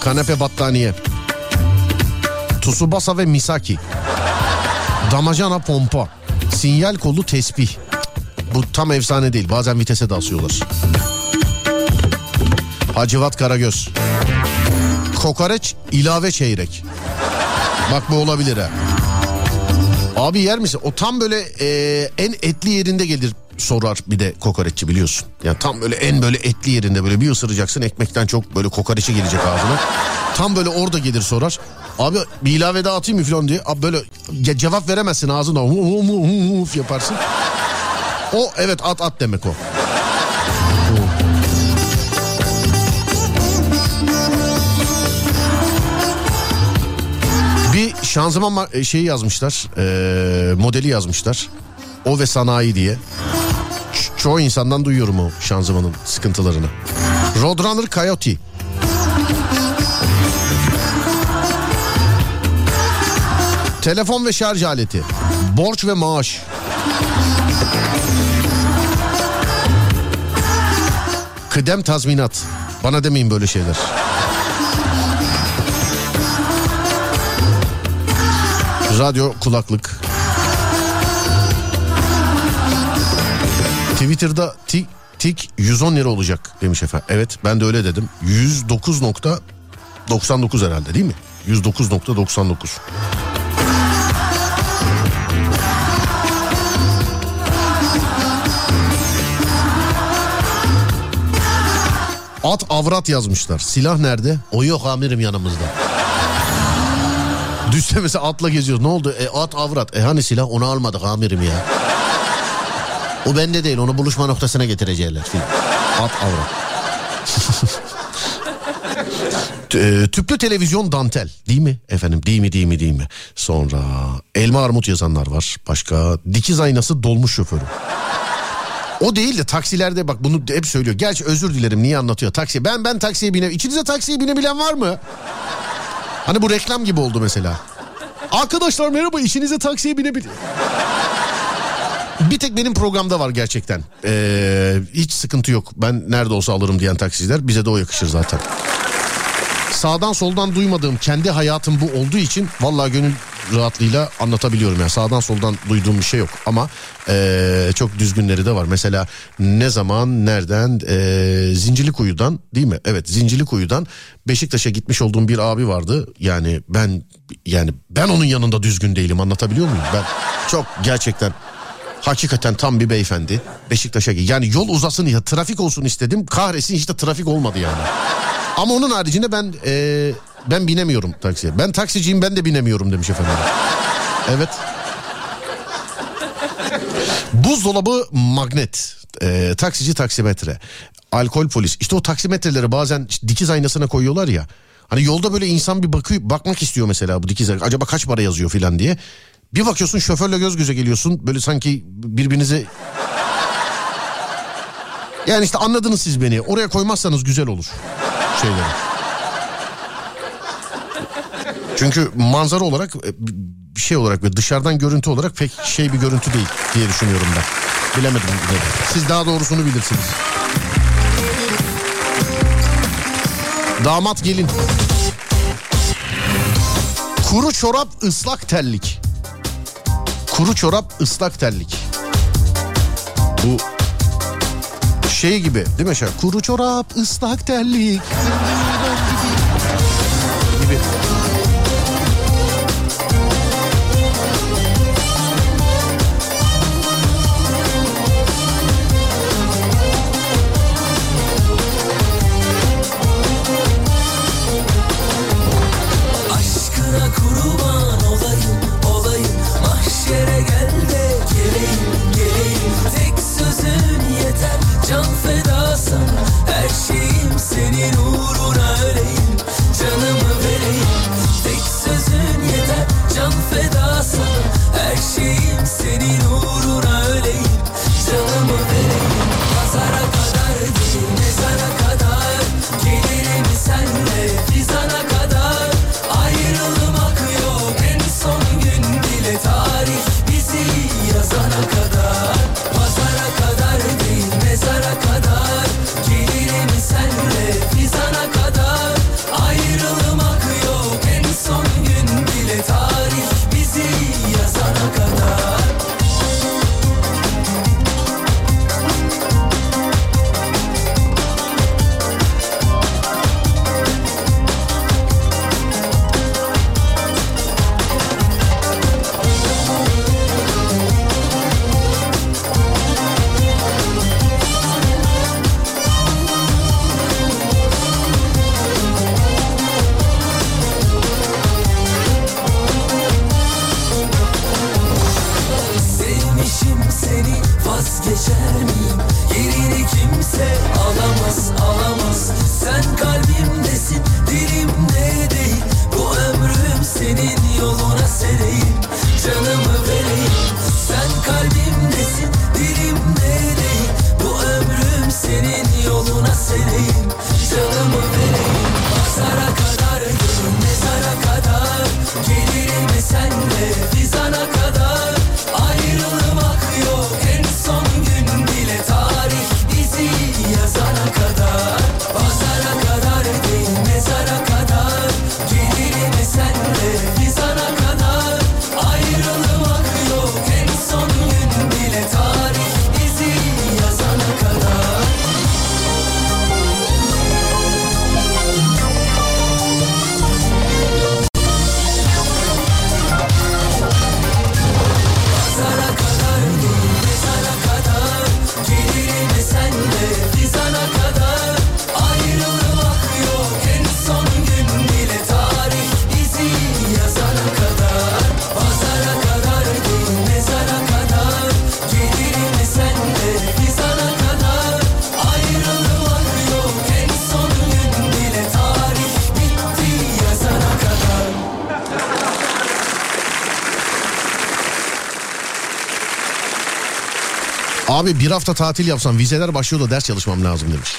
Kanepe battaniye. Tsubasa ve Misaki. Damacana pompa. Sinyal kolu tesbih. Bu tam efsane değil. Bazen vitese de asıyorlar. Hacivat Karagöz. Kokoreç ilave çeyrek. Bak bu olabilir ha. Abi yer misin? O tam böyle e, en etli yerinde gelir sorar bir de kokoreççi biliyorsun. Yani tam böyle en böyle etli yerinde böyle bir ısıracaksın ekmekten çok böyle kokoreçi gelecek ağzına. Tam böyle orada gelir sorar. Abi bir ilave daha atayım mı falan diye. Abi böyle ce- cevap veremezsin ağzına. Hu, hu, hu, hu, hu yaparsın. O evet at at demek o. şanzıman ma- şeyi yazmışlar. eee, modeli yazmışlar. O ve sanayi diye. Çoğu insandan duyuyorum o şanzımanın sıkıntılarını. Roadrunner Coyote. Telefon ve şarj aleti. Borç ve maaş. Kıdem tazminat. Bana demeyin böyle şeyler. Radyo kulaklık. Twitter'da tik, tik 110 lira olacak demiş efendim. Evet ben de öyle dedim. 109.99 herhalde değil mi? 109.99. At avrat yazmışlar. Silah nerede? O yok amirim yanımızda. Düşse mesela atla geziyor. Ne oldu? E, at avrat. E hani silah? Onu almadık amirim ya. O bende değil. Onu buluşma noktasına getirecekler. At avrat. E, tüplü televizyon dantel. Değil mi? Efendim değil mi değil mi değil mi? Sonra elma armut yazanlar var. Başka dikiz aynası dolmuş şoförü. O değil de taksilerde bak bunu hep söylüyor. Gerçi özür dilerim niye anlatıyor? Taksi. Ben ben taksiye bine içinizde taksiye binebilen var mı hani bu reklam gibi oldu mesela arkadaşlar merhaba işinize taksiye binebilir bir tek benim programda var gerçekten. Ee, hiç sıkıntı yok. Ben nerede olsa alırım diyen taksiciler. Bize de o yakışır zaten. Sağdan soldan duymadığım kendi hayatım bu olduğu için vallahi gönül rahatlığıyla anlatabiliyorum. Yani sağdan soldan duyduğum bir şey yok ama ee, çok düzgünleri de var. Mesela ne zaman nereden ee, Zincirlikuyu'dan değil mi? Evet Zincirlikuyu'dan Beşiktaş'a gitmiş olduğum bir abi vardı. Yani ben yani ben onun yanında düzgün değilim anlatabiliyor muyum? Ben çok gerçekten Hakikaten tam bir beyefendi. Beşiktaş'a. Yani yol uzasın ya trafik olsun istedim. Kahretsin hiç de trafik olmadı yani. Ama onun haricinde ben e, ben binemiyorum taksiye. Ben taksiciyim ben de binemiyorum demiş efendim. Evet. Buzdolabı magnet. E, taksici taksimetre. Alkol polis. İşte o taksimetreleri bazen dikiz aynasına koyuyorlar ya. Hani yolda böyle insan bir bakıyor, bakmak istiyor mesela bu dikiz acaba kaç para yazıyor filan diye. Bir bakıyorsun şoförle göz göze geliyorsun böyle sanki birbirinize... Yani işte anladınız siz beni. Oraya koymazsanız güzel olur şeyleri. Çünkü manzara olarak e, bir şey olarak ve dışarıdan görüntü olarak pek şey bir görüntü değil diye düşünüyorum ben. Bilemedim. Siz daha doğrusunu bilirsiniz. Damat gelin. Kuru çorap ıslak terlik. Kuru çorap ıslak terlik. Bu şey gibi değil mi? Şey, kuru çorap ıslak terlik. Abi bir hafta tatil yapsam vizeler başlıyor da ders çalışmam lazım demiş.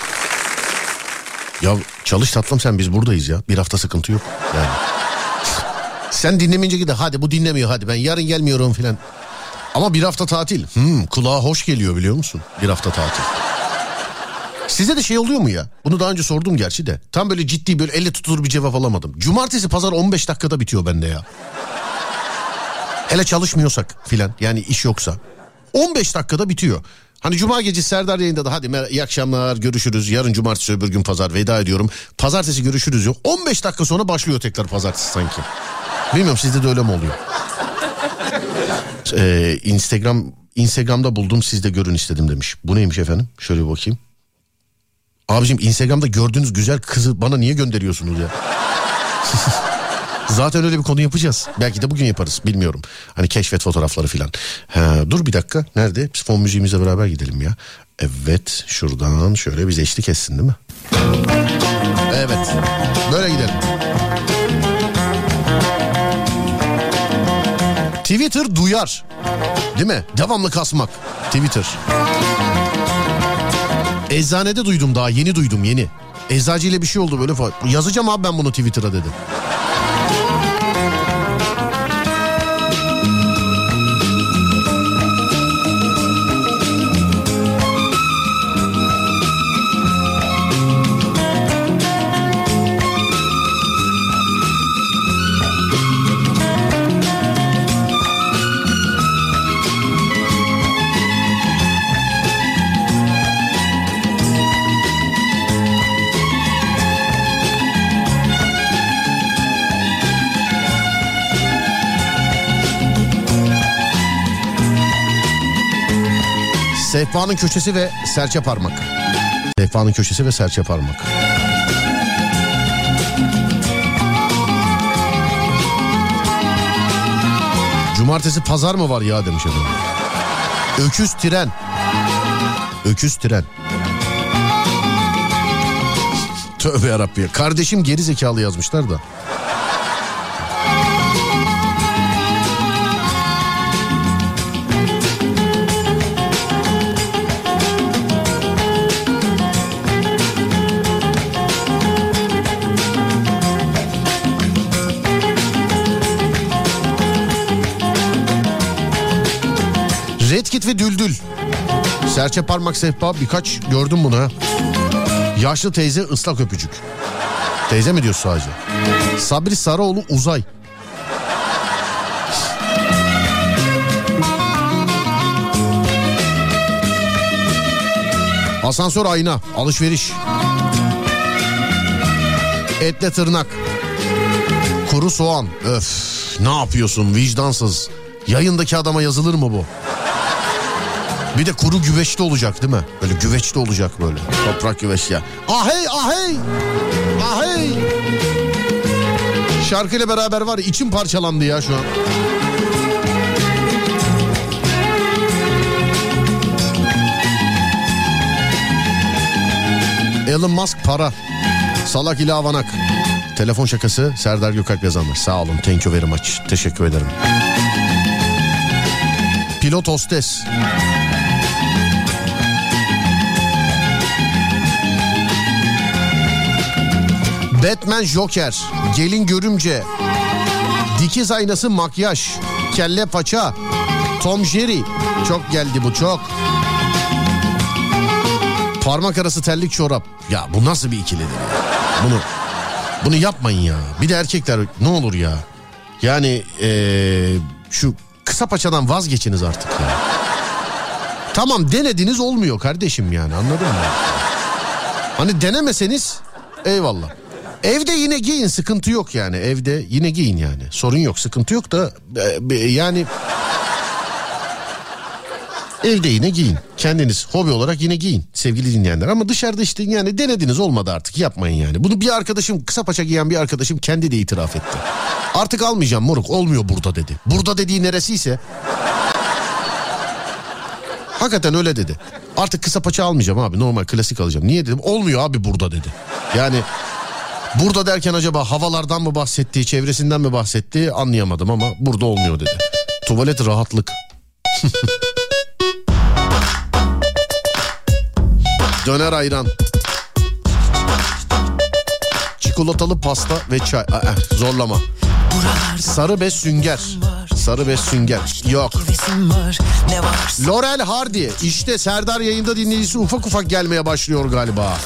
Ya çalış tatlım sen biz buradayız ya. Bir hafta sıkıntı yok yani. sen dinlemeyince gide hadi bu dinlemiyor hadi ben yarın gelmiyorum filan. Ama bir hafta tatil. Hmm, kulağa hoş geliyor biliyor musun? Bir hafta tatil. Size de şey oluyor mu ya? Bunu daha önce sordum gerçi de. Tam böyle ciddi böyle elle tutulur bir cevap alamadım. Cumartesi pazar 15 dakikada bitiyor bende ya. Hele çalışmıyorsak filan yani iş yoksa. 15 dakikada bitiyor. Hani cuma gecesi Serdar yayında da hadi iyi akşamlar görüşürüz. Yarın cumartesi öbür gün pazar veda ediyorum. Pazartesi görüşürüz yok. 15 dakika sonra başlıyor tekrar pazartesi sanki. Bilmiyorum sizde de öyle mi oluyor? Ee, Instagram Instagram'da buldum siz de görün istedim demiş. Bu neymiş efendim? Şöyle bir bakayım. Abicim Instagram'da gördüğünüz güzel kızı bana niye gönderiyorsunuz ya? Zaten öyle bir konu yapacağız. Belki de bugün yaparız bilmiyorum. Hani keşfet fotoğrafları filan. Dur bir dakika nerede? Biz fon müziğimizle beraber gidelim ya. Evet şuradan şöyle bize eşlik etsin değil mi? Evet böyle gidelim. Twitter duyar. Değil mi? Devamlı kasmak. Twitter. Eczanede duydum daha yeni duydum yeni. Eczacıyla bir şey oldu böyle falan. Yazacağım abi ben bunu Twitter'a dedi. Sehpanın köşesi ve serçe parmak. Sehpanın köşesi ve serçe parmak. Cumartesi pazar mı var ya demiş efendim. Öküz tren. Öküz tren. Tövbe yarabbi. Kardeşim geri zekalı yazmışlar da. Serçe parmak sehpa birkaç gördüm bunu. Yaşlı teyze ıslak öpücük. Teyze mi diyorsun sadece? Sabri Sarıoğlu uzay. Asansör ayna, alışveriş. Etle tırnak. Kuru soğan. Öf, ne yapıyorsun vicdansız. Yayındaki adama yazılır mı bu? Bir de kuru güveçli olacak değil mi? Böyle güveçli olacak böyle. Toprak güveç ya. Ahey ahey. Ahey. Şarkıyla beraber var içim parçalandı ya şu an. Elon Musk para. Salak ile avanak. Telefon şakası Serdar Gökalp yazanlar. Sağ olun thank you very much. Teşekkür ederim. Pilot hostes. Batman Joker, gelin görümce, dikiz aynası makyaj, kelle paça, Tom Jerry. Çok geldi bu çok. Parmak arası terlik çorap. Ya bu nasıl bir ikilidir? Bunu bunu yapmayın ya. Bir de erkekler ne olur ya. Yani eee, şu kısa paçadan vazgeçiniz artık ya. Tamam denediniz olmuyor kardeşim yani anladın mı? Hani denemeseniz eyvallah. Evde yine giyin sıkıntı yok yani. Evde yine giyin yani. Sorun yok sıkıntı yok da e, yani evde yine giyin. Kendiniz hobi olarak yine giyin sevgili dinleyenler. Ama dışarıda işte yani denediniz olmadı artık. Yapmayın yani. Bunu bir arkadaşım kısa paça giyen bir arkadaşım kendi de itiraf etti. Artık almayacağım moruk olmuyor burada dedi. Burada dediği neresiyse Hakikaten öyle dedi. Artık kısa paça almayacağım abi normal klasik alacağım. Niye dedim? Olmuyor abi burada dedi. Yani burada derken acaba havalardan mı bahsetti çevresinden mi bahsetti anlayamadım ama burada olmuyor dedi. Tuvalet rahatlık. Döner ayran. Çikolatalı pasta ve çay. Aa, zorlama. Sarı bez sünger. Sarı bez sünger. Yok. Laurel Hardy. İşte Serdar yayında dinleyicisi ufak ufak gelmeye başlıyor galiba.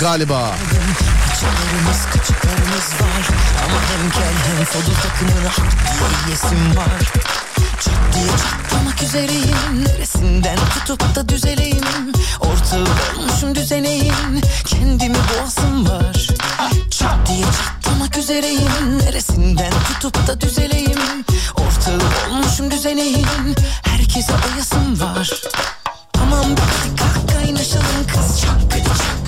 Galiba. Kıçlarımız kıçlarımız var. Ama hem kel hem fodu takımına hak diye yesim var. Çat diye çatlamak üzereyim. Neresinden tutup da düzeleyim? Ortağı olmuşum düzeneyim Kendimi boğasım var. Çat diye çatlamak üzereyim. Neresinden tutup da düzeleyim? Ortağı olmuşum düzeneyim Herkese oyasım var. Aman hadi kalk kaynaşalım. Kız Çakkıdı çakkıdı oynaşalım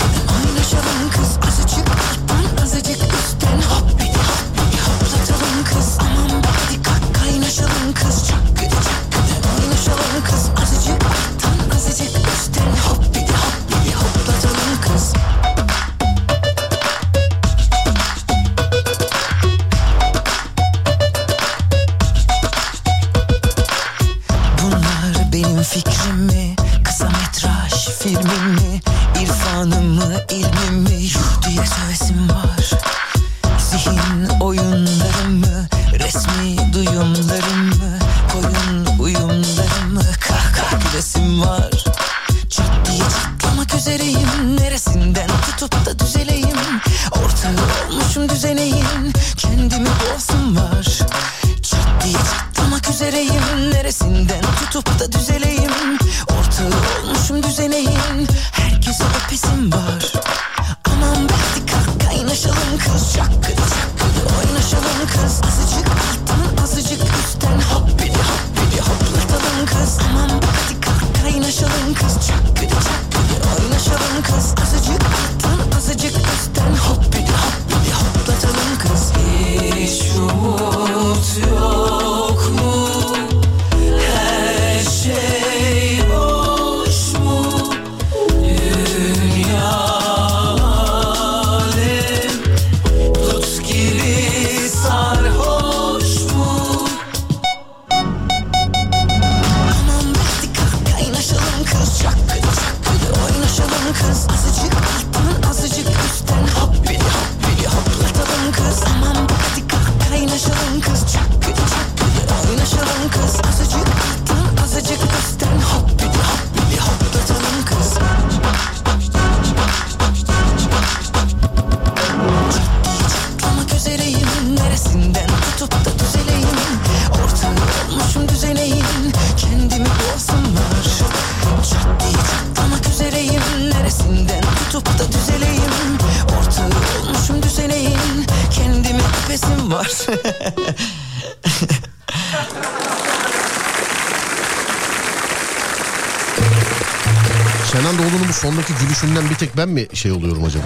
gülüşünden bir tek ben mi şey oluyorum acaba?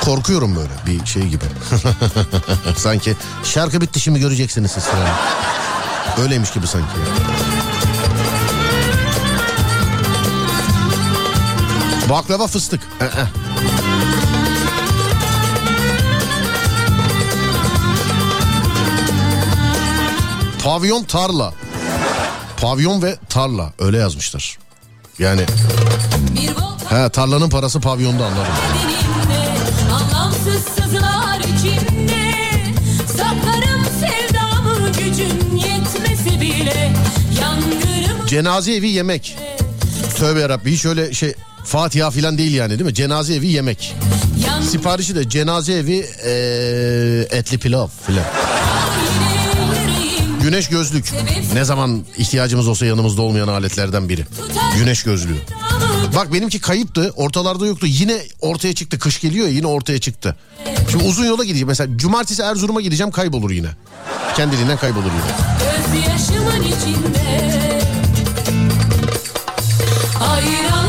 Korkuyorum böyle bir şey gibi. sanki şarkı bitti şimdi göreceksiniz siz falan. Öyleymiş gibi sanki. Baklava fıstık. Pavyon tarla. Pavyon ve tarla öyle yazmışlar. Yani he tarlanın parası pavyonda anladım. Cenaze evi yemek. Tövbe yarabbi hiç öyle şey Fatiha filan değil yani değil mi? Cenaze evi yemek. Siparişi de cenaze evi eee, etli pilav filan. Güneş gözlük. Ne zaman ihtiyacımız olsa yanımızda olmayan aletlerden biri. Güneş gözlüğü. Bak benimki kayıptı. Ortalarda yoktu. Yine ortaya çıktı. Kış geliyor ya yine ortaya çıktı. Şimdi uzun yola gideceğim. Mesela cumartesi Erzurum'a gideceğim kaybolur yine. Kendiliğinden kaybolur yine. Gözyaşımın içinde Ayranmıyorum,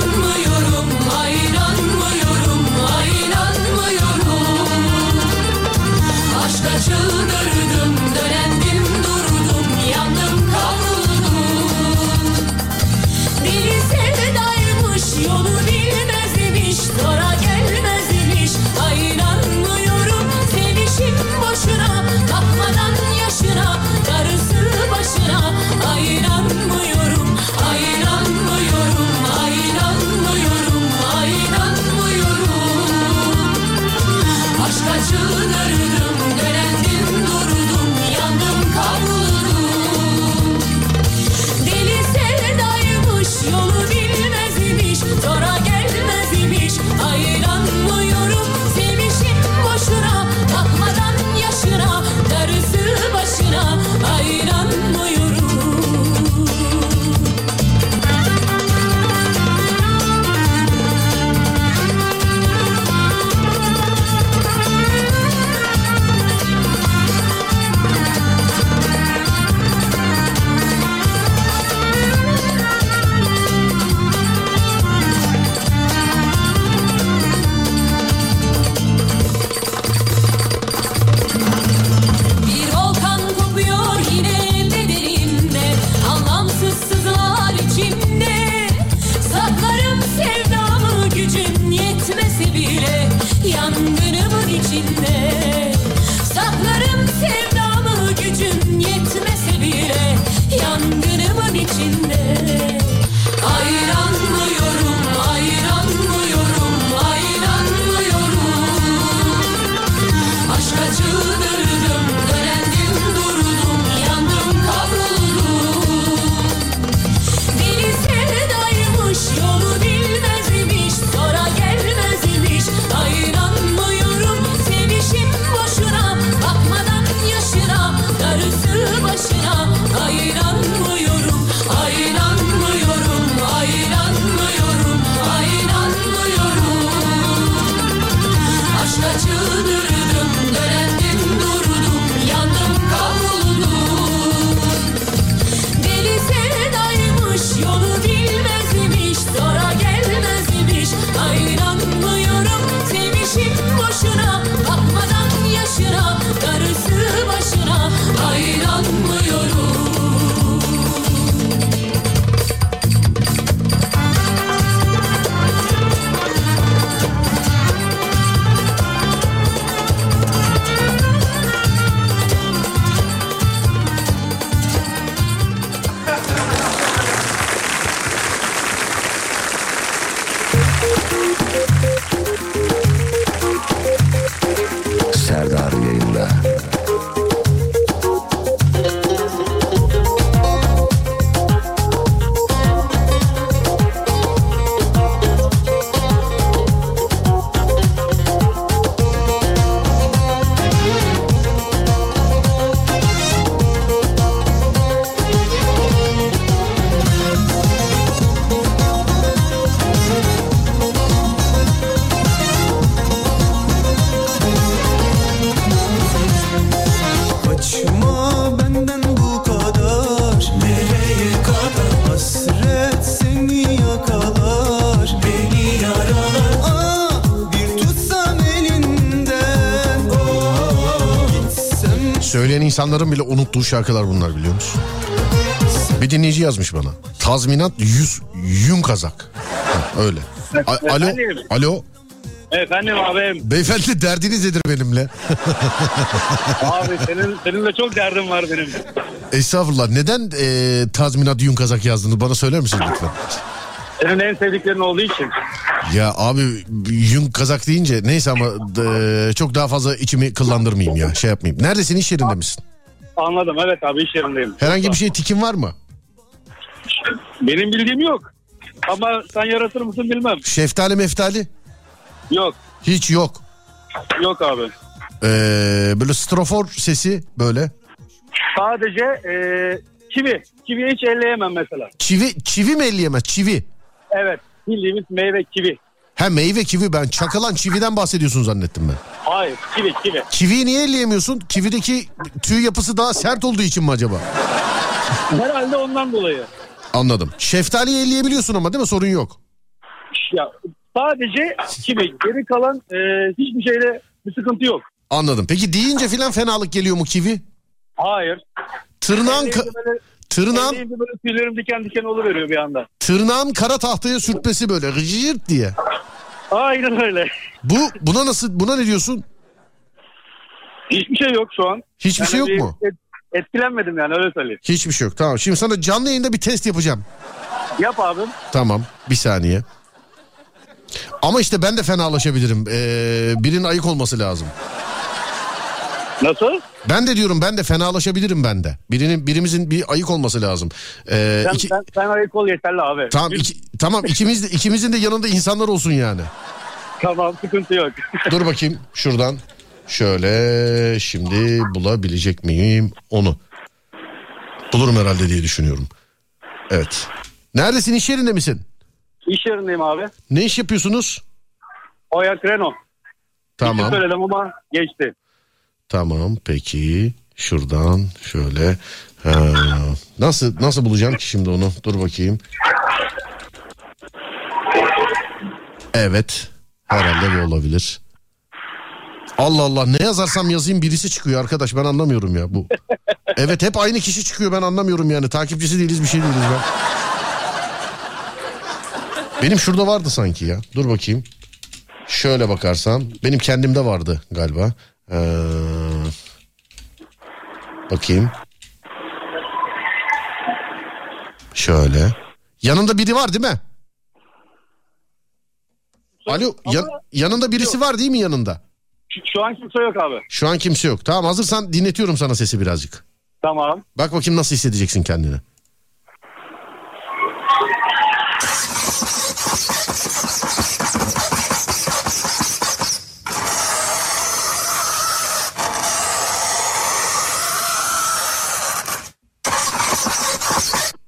insanların bile unuttuğu şarkılar bunlar biliyor musun? Bir dinleyici yazmış bana. Tazminat 100 yün kazak. Ha, öyle. A- alo, alo. Efendim abim. Beyefendi derdiniz nedir benimle? Abi senin seninle çok derdim var benim. Estağfurullah. Neden e, tazminat yün kazak yazdınız? Bana söyler misiniz lütfen? Senin en sevdiklerin olduğu için. Ya abi yün kazak deyince neyse ama e, çok daha fazla içimi kıllandırmayayım ya. Şey yapmayayım. Neredesin? iş yerinde misin? Anladım evet abi iş yerindeyim. Herhangi bir şey tikin var mı? Benim bildiğim yok. Ama sen yaratır mısın bilmem. Şeftali meftali? Yok. Hiç yok. Yok abi. Ee, böyle strofor sesi böyle. Sadece e, kivi. Kivi hiç elleyemem mesela. Çivi, çivi mi elleyemez? Çivi. Evet. Bildiğimiz meyve kivi. Ha meyve kivi ben çakılan çividen bahsediyorsun zannettim ben. Hayır kivi kivi. Kiviyi niye elleyemiyorsun? Kivideki tüy yapısı daha sert olduğu için mi acaba? Herhalde ondan dolayı. Anladım. Şeftaliyi elleyebiliyorsun ama değil mi? Sorun yok. Ya sadece kivi. Geri kalan e, hiçbir şeyde bir sıkıntı yok. Anladım. Peki deyince filan fenalık geliyor mu kivi? Hayır. Tırnağın, ka- böyle, elleyince böyle tüylerim diken diken oluveriyor bir anda. tırnağın kara tahtaya sürtmesi böyle gıcırt diye. Aynen öyle. Bu buna nasıl buna ne diyorsun? Hiçbir şey yok şu an. Hiçbir şey yok bir mu? et- etkilenmedim yani öyle söyleyeyim. Hiçbir şey yok. Tamam. Şimdi sana canlı yayında bir test yapacağım. Yap abim. Tamam. Bir saniye. Ama işte ben de fenalaşabilirim. Ee, birinin ayık olması lazım. Nasıl? Ben de diyorum ben de fenalaşabilirim ben de. Birinin birimizin bir ayık olması lazım. Ee, Sen, iki- sen, sen ayık ol yeterli abi. tamam iki- tamam ikimiz de ikimizin de yanında insanlar olsun yani. Tamam sıkıntı yok. Dur bakayım şuradan. Şöyle şimdi bulabilecek miyim onu? Bulurum herhalde diye düşünüyorum. Evet. Neredesin iş yerinde misin? İş yerindeyim abi. Ne iş yapıyorsunuz? Oya Kreno. Tamam. Söyledim ama geçti. Tamam peki. Şuradan şöyle. Ha, nasıl nasıl bulacağım ki şimdi onu? Dur bakayım. Evet. Herhalde bu olabilir. Allah Allah ne yazarsam yazayım birisi çıkıyor arkadaş ben anlamıyorum ya bu. Evet hep aynı kişi çıkıyor ben anlamıyorum yani takipçisi değiliz bir şey değiliz ben. Benim şurada vardı sanki ya dur bakayım. Şöyle bakarsam benim kendimde vardı galiba. Ee, bakayım. Şöyle. Yanında biri var değil mi? Alo ya- yanında birisi var değil mi yanında? Şu, şu an kimse yok abi. Şu an kimse yok. Tamam hazırsan dinletiyorum sana sesi birazcık. Tamam. Bak bakayım nasıl hissedeceksin kendini.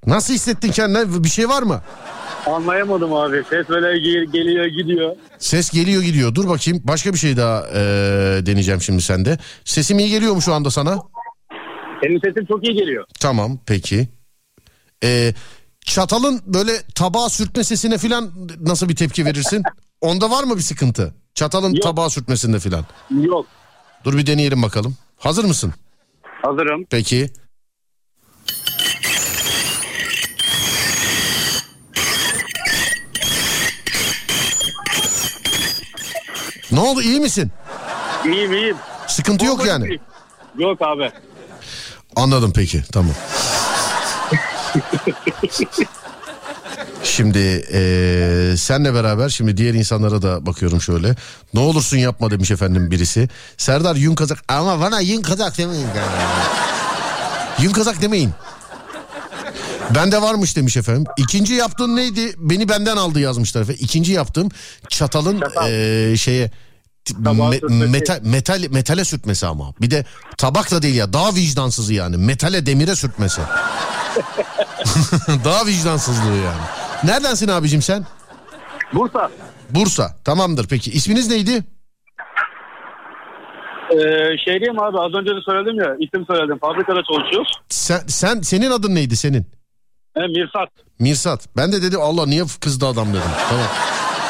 Nasıl hissettin kendine? Bir şey var mı? Anlayamadım abi. Ses böyle gel- geliyor gidiyor. Ses geliyor gidiyor. Dur bakayım. Başka bir şey daha eee, deneyeceğim şimdi sende. Sesim iyi geliyor mu şu anda sana? Senin sesin çok iyi geliyor. Tamam peki. Ee, çatalın böyle tabağa sürtme sesine filan nasıl bir tepki verirsin? Onda var mı bir sıkıntı? Çatalın Yok. tabağa sürtmesinde filan. Yok. Dur bir deneyelim bakalım. Hazır mısın? Hazırım. Peki. Ne oldu iyi misin? İyiyim iyiyim. Sıkıntı yok yani. Yok abi. Şimdi eee senle beraber şimdi diğer insanlara da bakıyorum şöyle. Ne olursun yapma demiş efendim birisi. Serdar yün kazak ama bana yün kazak demeyin. yün kazak demeyin. Bende varmış demiş efendim. İkinci yaptığın neydi? Beni benden aldı yazmışlar efendim. İkinci yaptığım çatalın Çatal. eee, şeye Tabağa me- sürtmesi. metal, metal metale sürtmesi ama. Bir de tabak da değil ya daha vicdansızı yani. Metale demire sürtmesi. daha vicdansızlığı yani. Neredensin abicim sen? Bursa. Bursa. Tamamdır peki. İsminiz neydi? Ee, şey diyeyim abi az önce de söyledim ya isim söyledim. Fabrikada çalışıyoruz. Sen, sen senin adın neydi senin? He, Mirsat. Mirsat. Ben de dedim Allah niye kızdı adam dedim. Tamam.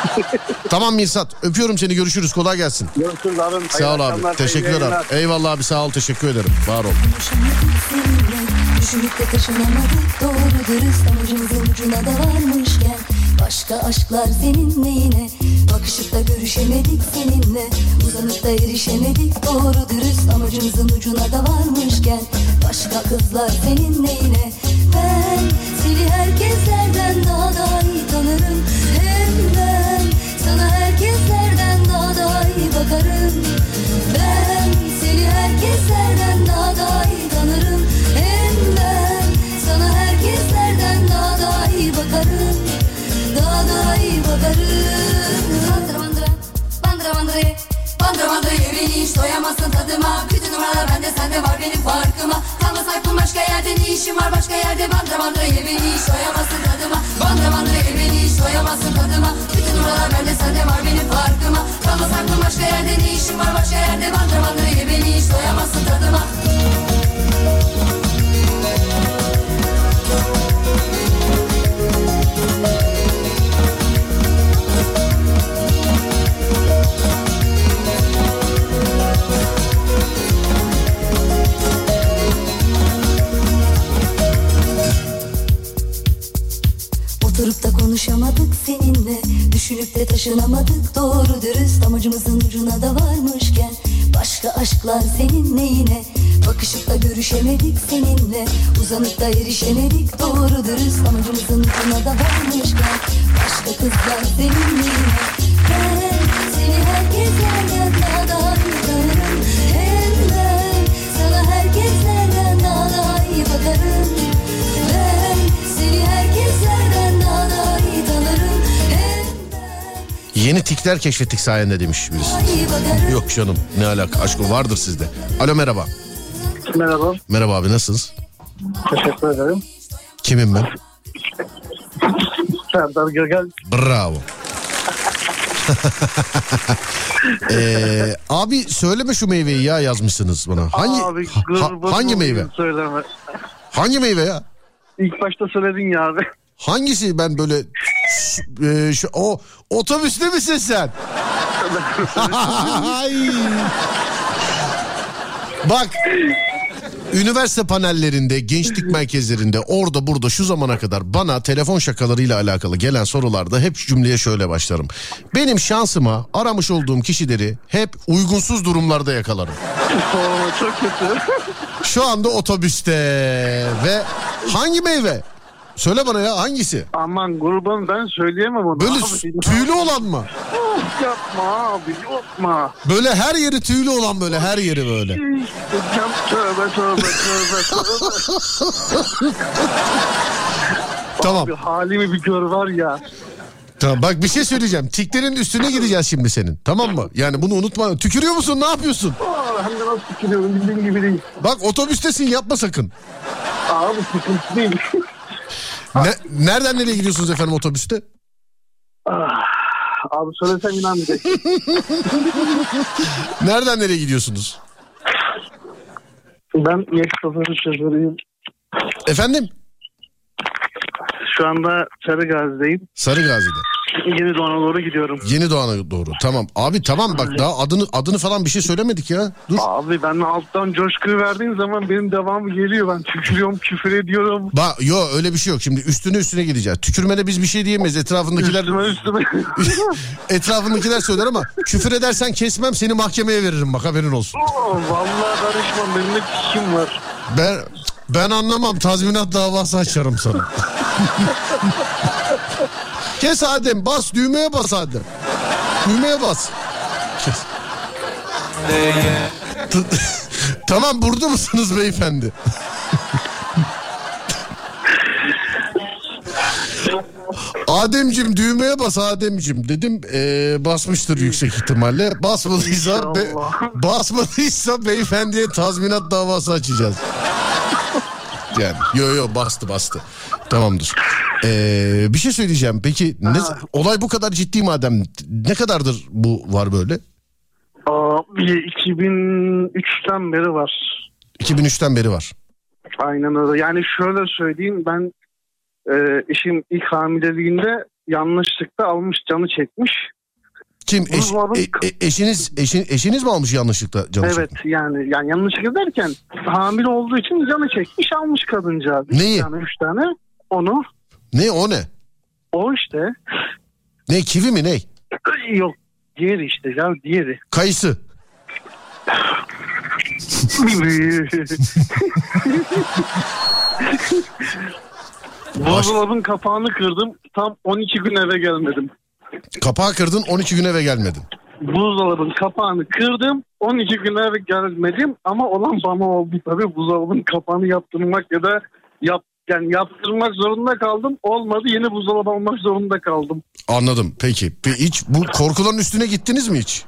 tamam Mirsat. Öpüyorum seni görüşürüz. Kolay gelsin. Görüşürüz abim. Sağ ol abi. Teşekkürler abi. yayınlar. Eyvallah abi sağ ol. Teşekkür ederim. Var ol. Konuşamadık seninle Düşünüp de taşınamadık Doğru dürüst amacımızın ucuna da varmışken Başka aşklar senin neyine Bakışıp da görüşemedik seninle Uzanıp da erişemedik Doğru dürüst amacımızın ucuna da varmışken Başka kızlar senin neyine Ben seni herkeslerden daha da iyi tanırım bakarım. Ben seni herkeslerden daha da iyi tanırım. Hem ben sana herkeslerden daha da iyi bakarım. Daha da iyi bakarım. Bandıra bandıra, bandıra bandıra bandıra ye beni hiç doyamazsın tadıma. Bütün numaralar bende sende var benim farkıma. Kalmaz aklım başka yerde ne işim var? Başka yerde bandıra ye beni hiç doyamazsın tadıma. Bandıra ye beni hiç doyamazsın tadıma. Bütün numaralar bende sende var benim farkıma. Kalmaz aklım başka yerde ne işim var? Başka yerde bandıra ye beni hiç doyamazsın tadıma Oturup da konuşamadık seninle. Düşünüp de taşınamadık. Doğru dürüst Amacımızın ucuna da varmışken Başka aşklar senin neyine Bakışıp da görüşemedik seninle. Uzanıp da erişemedik. Doğru dürüst Amacımızın ucuna da varmışken Başka kızlar senin neyine Ben seni herkeslerden daha da tanırım Hem ben sana herkeslerden daha da iyi bakarım Yeni tikler keşfettik sayende demiş birisi. Yok canım ne alaka aşk o vardır sizde. Alo merhaba. Merhaba. Merhaba abi nasılsınız? Teşekkür ederim. Kimim ben? Serdar Gögel. Bravo. Ee, abi söyleme şu meyveyi ya yazmışsınız bana. Hangi Abi, ha- hangi meyve? Söyleme. Hangi meyve ya? İlk başta söyledin ya abi. Hangisi ben böyle e, şu o otobüste misin sen? Bak üniversite panellerinde, gençlik merkezlerinde, orada burada şu zamana kadar bana telefon şakalarıyla alakalı gelen sorularda hep cümleye şöyle başlarım. Benim şansıma aramış olduğum kişileri hep uygunsuz durumlarda yakalarım. Oo, çok kötü. Şu anda otobüste ve hangi meyve? Söyle bana ya hangisi? Aman kurban ben söyleyemem onu. Böyle abi. tüylü olan mı? Of, yapma abi yapma. Böyle her yeri tüylü olan böyle her yeri böyle. Hocam tövbe tövbe tövbe tövbe. Tamam. Abi halimi bir gör var ya. Tamam bak bir şey söyleyeceğim. Tiklerin üstüne gideceğiz şimdi senin. Tamam mı? Yani bunu unutma. Tükürüyor musun? Ne yapıyorsun? Aa, hem de nasıl tükürüyorum bildiğin gibi değil. Bak otobüstesin yapma sakın. Abi sıkıntı değil. Ne, nereden nereye gidiyorsunuz efendim otobüste? Ah, abi söylesem inanmayacaksın. Nereden nereye gidiyorsunuz? Ben şoförü şoförüyüm. Efendim? Şu anda Sarıgazi'deyim. Sarıgazi'de. Yeni Doğan'a doğru gidiyorum. Yeni Doğan'a doğru. Tamam. Abi tamam bak daha adını adını falan bir şey söylemedik ya. Dur. Abi ben alttan coşkuyu verdiğin zaman benim devamı geliyor. Ben tükürüyorum, küfür ediyorum. Bak yo öyle bir şey yok. Şimdi üstüne üstüne gideceğiz. Tükürmede biz bir şey diyemeyiz. Etrafındakiler Üstüme üstüme. etrafındakiler söyler ama küfür edersen kesmem seni mahkemeye veririm bak haberin olsun. Oo, Vallahi karışmam. Benim de kim var? Ben ben anlamam tazminat davası açarım sana. Kes Adem bas düğmeye bas Adem. Düğmeye bas. Kes. tamam burada mısınız beyefendi? Ademcim düğmeye bas Ademcim dedim ee, basmıştır yüksek ihtimalle basmadıysa be- basmadıysa beyefendiye tazminat davası açacağız. Yani yo yo bastı bastı tamamdır. Ee, bir şey söyleyeceğim peki ne, olay bu kadar ciddi madem ne kadardır bu var böyle? Aa, bir 2003'ten beri var. 2003'ten beri var. Aynen öyle. Yani şöyle söyleyeyim ben e, eşim ilk hamileliğinde yanlışlıkla almış canı çekmiş. Kim eş- e- e- eşiniz eşin, eşiniz mi almış yanlışlıkla canı evet yani yani yanlışlıkla derken hamile olduğu için canı çekmiş almış kadıncağız. Neyi? tane üç tane onu Ne o ne? o işte Ne kivi mi ne? yok diğeri işte ya diğeri. Kayısı. Buzdolabın kapağını kırdım. Tam 12 gün eve gelmedim. Kapağı kırdın 12 gün eve gelmedin. Buzdolabın kapağını kırdım. 12 gün eve gelmedim ama olan bana oldu tabii. Buzdolabın kapağını yaptırmak ya da yap yani yaptırmak zorunda kaldım. Olmadı yeni buzdolabı almak zorunda kaldım. Anladım peki. Pe- Hiç bu korkuların üstüne gittiniz mi hiç?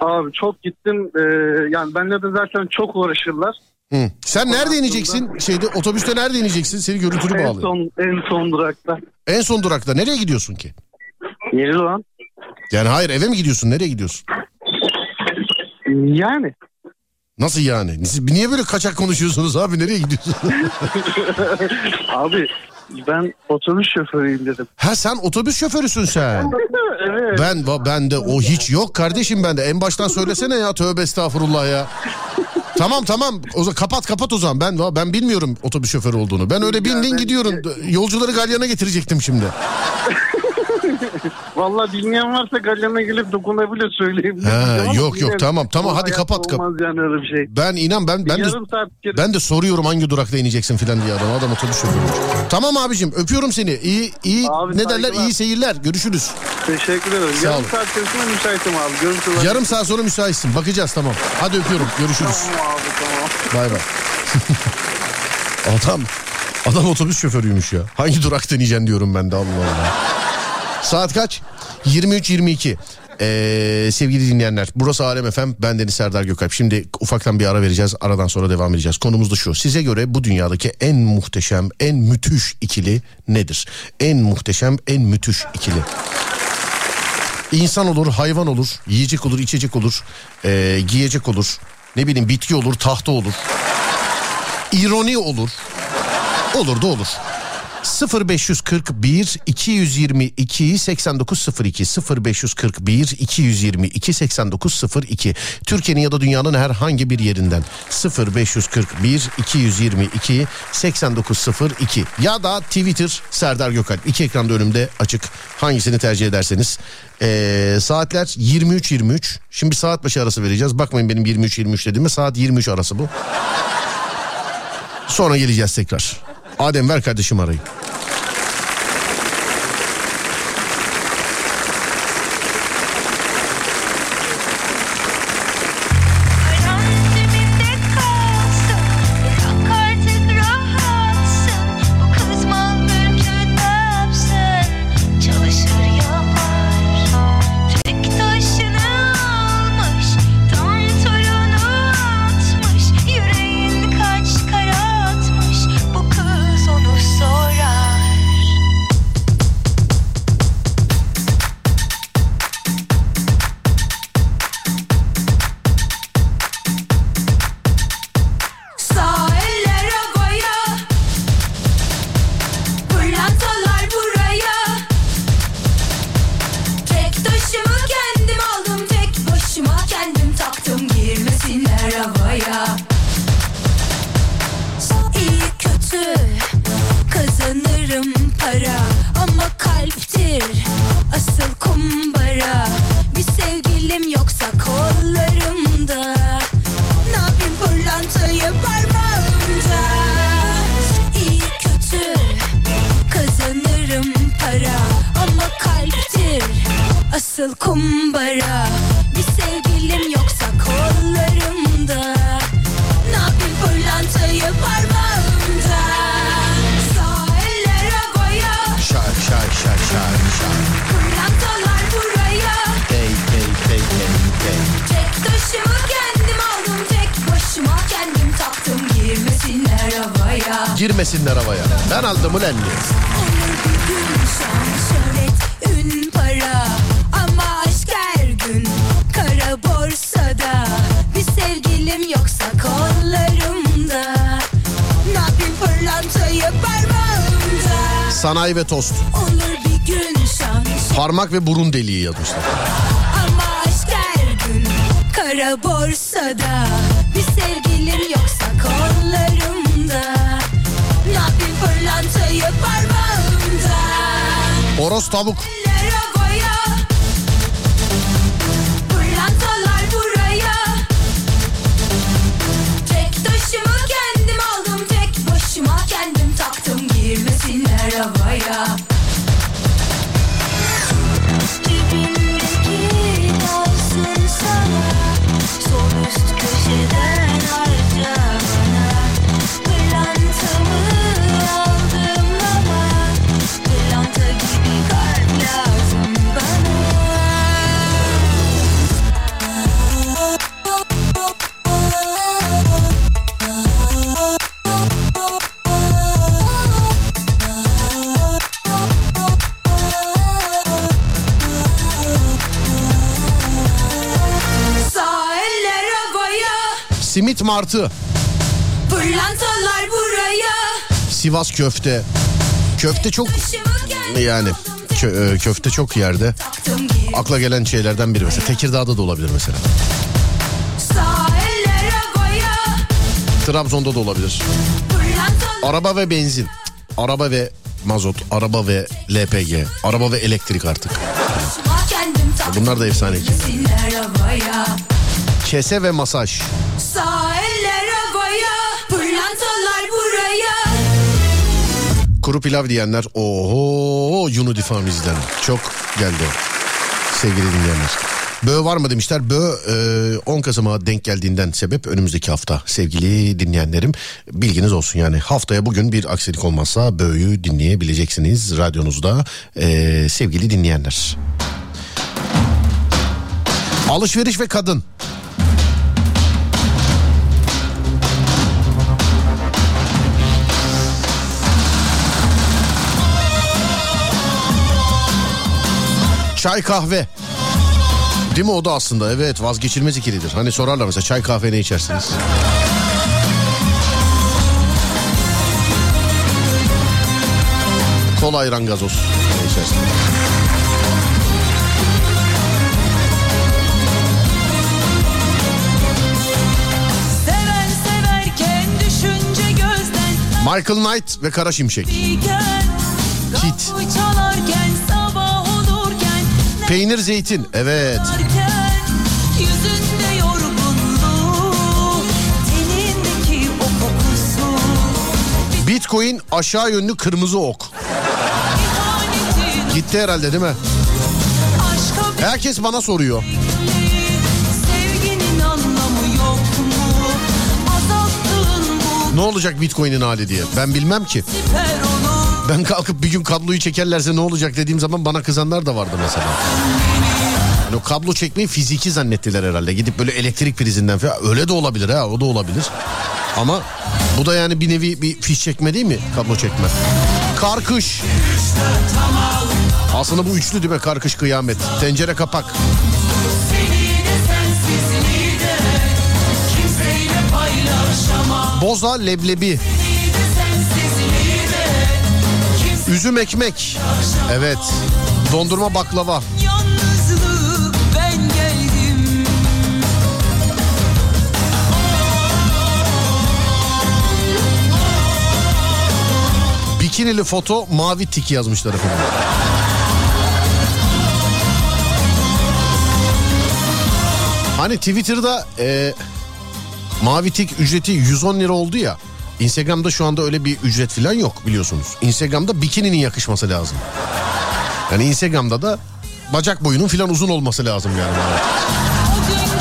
Abi çok gittim. Ee, yani benimle de zaten çok uğraşırlar. Hı. Sen nerede ineceksin? Şeyde otobüste nerede ineceksin? Seni görüntülü En bağlıyor. son, en son durakta. En son durakta nereye gidiyorsun ki? Yeni Doğan. Yani hayır eve mi gidiyorsun? Nereye gidiyorsun? Yani. Nasıl yani? Siz niye böyle kaçak konuşuyorsunuz abi? Nereye gidiyorsun? Abi ben otobüs şoförüyüm dedim. ha sen otobüs şoförüsün sen. evet. Ben ben de o hiç yok kardeşim bende. En baştan söylesene ya tövbe estağfurullah ya. Tamam tamam o zaman kapat kapat o zaman ben ben bilmiyorum otobüs şoförü olduğunu. Ben öyle bindin gidiyorum. Yolcuları galyana getirecektim şimdi. Vallahi bilmeyen varsa galyana gelip dokunabilir söyleyeyim. Ama yok, yok, yine tamam, tamam, hadi kapat, kap- Olmaz yani öyle bir şey. Ben inan ben ben de ben de soruyorum hangi durakta ineceksin filan diye adam adam otobüs şoförü. Tamam abicim öpüyorum seni. İyi iyi Abi, ne derler iyi seyirler. Görüşürüz. Teşekkür ederim. Sağ Yarım saat içerisinde müsaitim abi. Görüşürüz. Yarım saat sonra müsaitsin. Bakacağız tamam. Hadi öpüyorum. Görüşürüz. Tamam abi tamam. Bay bay. adam adam otobüs şoförüymüş ya. Hangi durakta ineceksin diyorum ben de Allah Allah. Saat kaç? 23.22. Ee, sevgili dinleyenler burası Alem FM ben Deniz Serdar Gökalp şimdi ufaktan bir ara vereceğiz aradan sonra devam edeceğiz konumuz da şu size göre bu dünyadaki en muhteşem en müthiş ikili nedir en muhteşem en müthiş ikili İnsan olur, hayvan olur, yiyecek olur, içecek olur, ee, giyecek olur, ne bileyim bitki olur, tahta olur, ironi olur, olur da olur. 0541 222 8902 0541 222 8902 Türkiye'nin ya da dünyanın herhangi bir yerinden 0541 222 8902 ya da Twitter Serdar Gökalp iki ekranda önümde açık. Hangisini tercih ederseniz. Ee, saatler 23.23 şimdi saat başı arası vereceğiz. Bakmayın benim 23.23 dediğime saat 23 arası bu. Sonra geleceğiz tekrar Adem ver kardeşim arayı. Tost. Parmak ve burun deliği yazmışlar. ama aşk her gün kara borsada Bir sevgilim yoksa kollarımda Ne yapayım pırlantayı parmağımda Horoz tavuk. Martı. Pırlantalar buraya Sivas köfte. Köfte çok yani kö- e, köfte çok yerde. Akla gelen şeylerden biri mesela. Tekirdağ'da da olabilir mesela. Trabzon'da da olabilir. Araba ve benzin. Araba ve mazot. Araba ve LPG. Araba ve elektrik artık. Bunlar da efsane Kese ve masaj. Kuru pilav diyenler oho Unidifam izlen. Çok geldi sevgili dinleyenler. Bö var mı demişler. Bö e, 10 Kasım'a denk geldiğinden sebep önümüzdeki hafta sevgili dinleyenlerim. Bilginiz olsun yani haftaya bugün bir aksilik olmazsa Bö'yü dinleyebileceksiniz radyonuzda e, sevgili dinleyenler. Alışveriş ve kadın. Çay kahve. Değil mi o da aslında evet vazgeçilmez ikilidir. Hani sorarlar mesela çay kahve ne içersiniz? Kola ayran gazoz ne içersiniz? Michael Knight ve Kara Şimşek. iken Peynir zeytin evet. Bitcoin aşağı yönlü kırmızı ok. Gitti herhalde değil mi? Herkes bana soruyor. Ne olacak Bitcoin'in hali diye. Ben bilmem ki. olur Ben kalkıp bir gün kabloyu çekerlerse ne olacak dediğim zaman bana kızanlar da vardı mesela. Yani o kablo çekmeyi fiziki zannettiler herhalde. Gidip böyle elektrik prizinden falan öyle de olabilir ha o da olabilir. Ama bu da yani bir nevi bir fiş çekme değil mi kablo çekme? Karkış. Aslında bu üçlü değil mi? Karkış kıyamet. Tencere kapak. Boza leblebi. Üzüm ekmek. Evet. Dondurma baklava. Bikinili foto mavi tik yazmışlar efendim. Hani Twitter'da e, mavi tik ücreti 110 lira oldu ya. Instagram'da şu anda öyle bir ücret falan yok biliyorsunuz. Instagram'da bikininin yakışması lazım. Yani Instagram'da da bacak boyunun filan uzun olması lazım yani.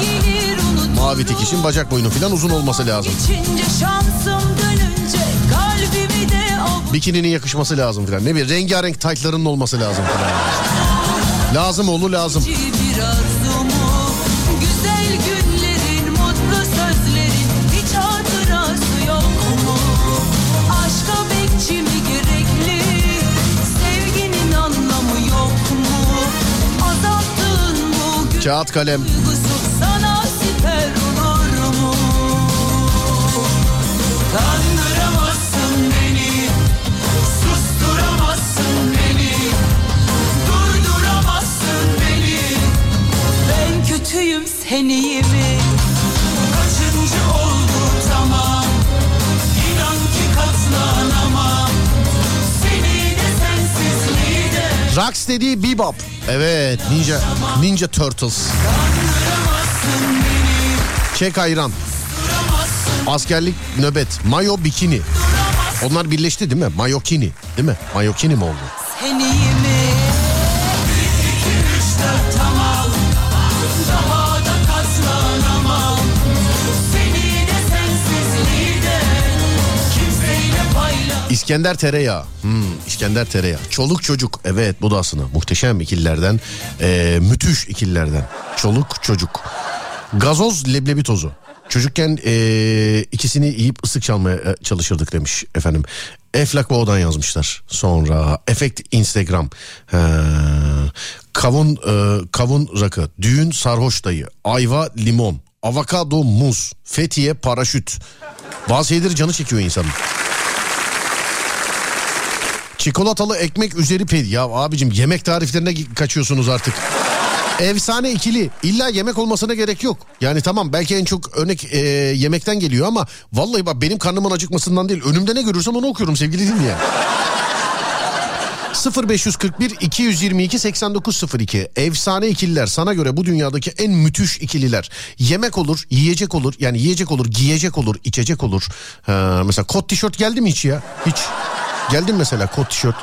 Gelir Mavi tikişin bacak boyunun filan uzun olması lazım. Dönünce o Bikininin yakışması lazım filan. Ne bileyim rengarenk taytlarının olması lazım filan. Lazım oğlu lazım. bir sen iyi mi? Kaçıncı oldu tamam İnan ki katlanamam. Seni de sensizliği de Rocksteady Bebop. Evet Ninja Ninja Turtles. Çek ayran. Askerlik nöbet. Mayo bikini. Onlar birleşti değil mi? Mayokini değil mi? Mayokini mi oldu? Sen İskender tereyağı. Hmm, İskender tereyağı. Çoluk çocuk. Evet bu da aslında muhteşem ikililerden. Ee, müthiş ikililerden. Çoluk çocuk. Gazoz leblebi tozu. Çocukken ee, ikisini yiyip ısık çalmaya e, çalışırdık demiş efendim. Eflak Boğa'dan yazmışlar. Sonra efekt Instagram. Ha, kavun e, kavun rakı. Düğün sarhoş dayı. Ayva limon. Avokado muz. Fethiye paraşüt. Bazı şeyleri canı çekiyor insanın. Çikolatalı ekmek üzeri pedi. Ya abicim yemek tariflerine kaçıyorsunuz artık. Efsane ikili. İlla yemek olmasına gerek yok. Yani tamam belki en çok örnek e, yemekten geliyor ama vallahi bak benim karnımın acıkmasından değil. Önümde ne görürsem onu okuyorum sevgili dinleyen. 0541 222 8902 efsane ikililer sana göre bu dünyadaki en müthiş ikililer yemek olur yiyecek olur yani yiyecek olur giyecek olur içecek olur Ha, mesela kot tişört geldi mi hiç ya hiç geldi mi mesela kot tişört.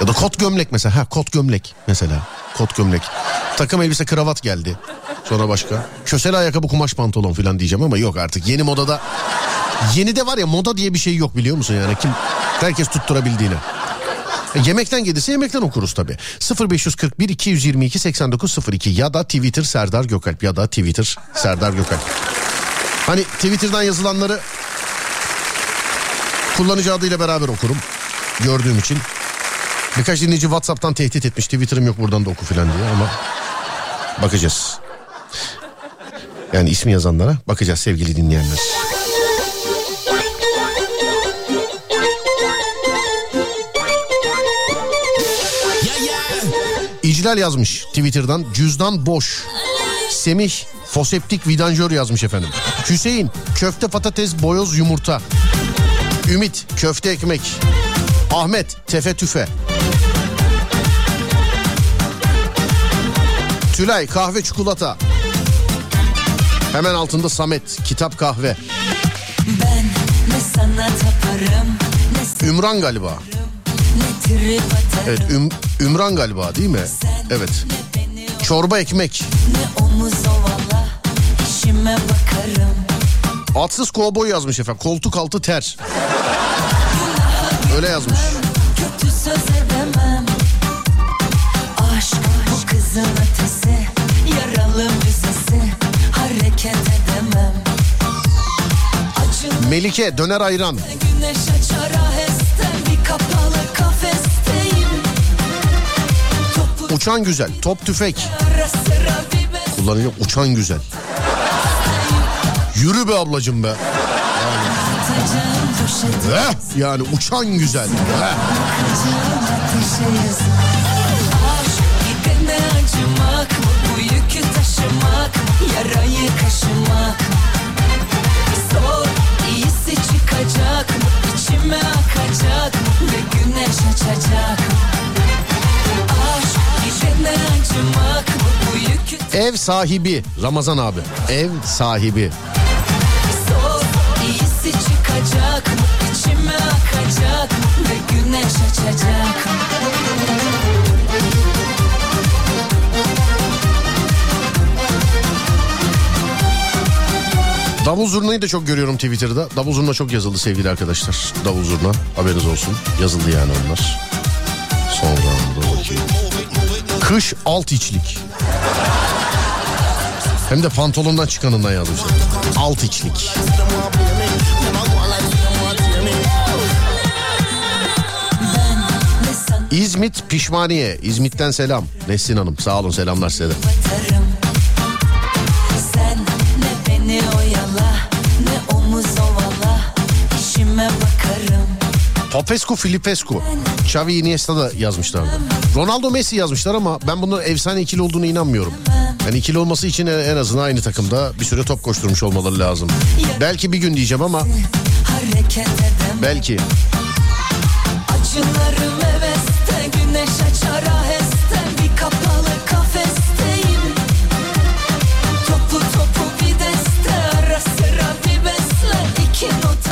Ya da kot gömlek mesela. Ha kot gömlek mesela. Kot gömlek. Takım elbise kravat geldi. Sonra başka. Kösel ayakkabı kumaş pantolon falan diyeceğim ama yok artık. Yeni modada yeni de var ya moda diye bir şey yok biliyor musun yani? Kim herkes tutturabildiğine. E, Yemekten gelirse yemekten okuruz tabi. 0541 222 8902 ya da Twitter Serdar Gökalp ya da Twitter Serdar Gökalp. Hani Twitter'dan yazılanları kullanıcı adıyla beraber okurum. Gördüğüm için. Birkaç dinleyici WhatsApp'tan tehdit etmiş. Twitter'ım yok buradan da oku falan diye ama bakacağız. Yani ismi yazanlara bakacağız sevgili dinleyenler. İclal yazmış Twitter'dan cüzdan boş. Semih foseptik vidanjör yazmış efendim. Hüseyin köfte patates boyoz yumurta. Ümit köfte ekmek. Ahmet tefe tüfe. Tülay kahve çikolata. Hemen altında Samet kitap kahve. Ben ne sana taparım ne Ümran galiba. Evet Üm- Ümran galiba değil mi? Evet. Çorba ekmek. ne omuz ovala işime bakarım Atsız kovboy yazmış efendim. Koltuk altı ter. Öyle yazmış. kötü söz edemem Aşk bu kızın ötesi yaralı müzesi hareket edemem Acılı Melike döner ayran. güneş açar ahesten bir kapalı kafesteyim Topu Uçan güzel. Top tüfek. Kullanıyor uçan güzel. Yürü be ablacım be. atacağım poşeti Eh, yani uçan güzel. Eh. Mı Yarayı kaşımak Zor iyisi çıkacak mı İçime akacak mı Ve güneş açacak mı Aşk gidene acımak mı Bu yükü Ev sahibi Ramazan abi. Ev sahibi akacak içime akacak ve güneş açacak Davul zurnayı da çok görüyorum Twitter'da. Davul zurna çok yazıldı sevgili arkadaşlar. Davul zurna haberiniz olsun. Yazıldı yani onlar. Sonra da bakayım. Kış alt içlik. Hem de pantolondan çıkanından yazmışlar. Alt içlik. İzmit Pişmaniye. İzmit'ten selam. Nesin Hanım sağ olun selamlar size de. batarım Sen ne beni oyala ne omuz ovala işime bakarım Popescu Filipescu. Xavi Iniesta da yazmışlar. Ronaldo Messi yazmışlar ama ben bunun efsane ikili olduğunu inanmıyorum. Yani ikili olması için en azından aynı takımda bir süre top koşturmuş olmaları lazım. Belki bir gün diyeceğim ama belki. Acılarım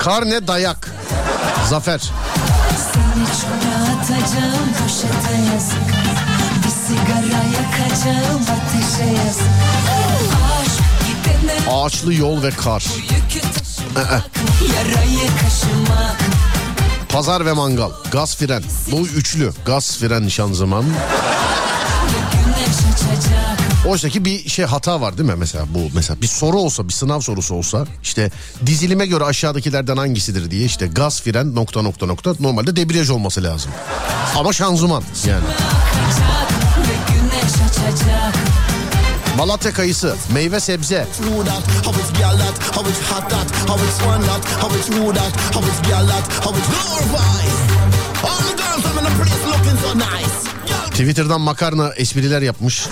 Karne dayak. Zafer. Seni çöre atacağım poşete yazık Bir sigara yakacağım ateşe yazık Ağaçlı yol ve kar. Yarayı kaşımak Pazar ve mangal. Gaz fren. Bu üçlü. Gaz fren şanzıman. Güneş açacak Oysa ki bir şey hata var değil mi mesela bu mesela bir soru olsa bir sınav sorusu olsa işte dizilime göre aşağıdakilerden hangisidir diye işte gaz fren nokta nokta nokta normalde debriyaj olması lazım. Ama şanzıman yani. Malatya kayısı, meyve sebze, Twitter'dan makarna espriler yapmış.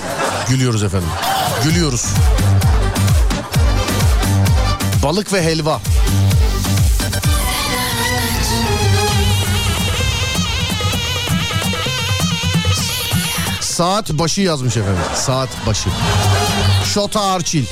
Gülüyoruz efendim. Gülüyoruz. Balık ve helva. Saat başı yazmış efendim. Saat başı. Şota Arçil.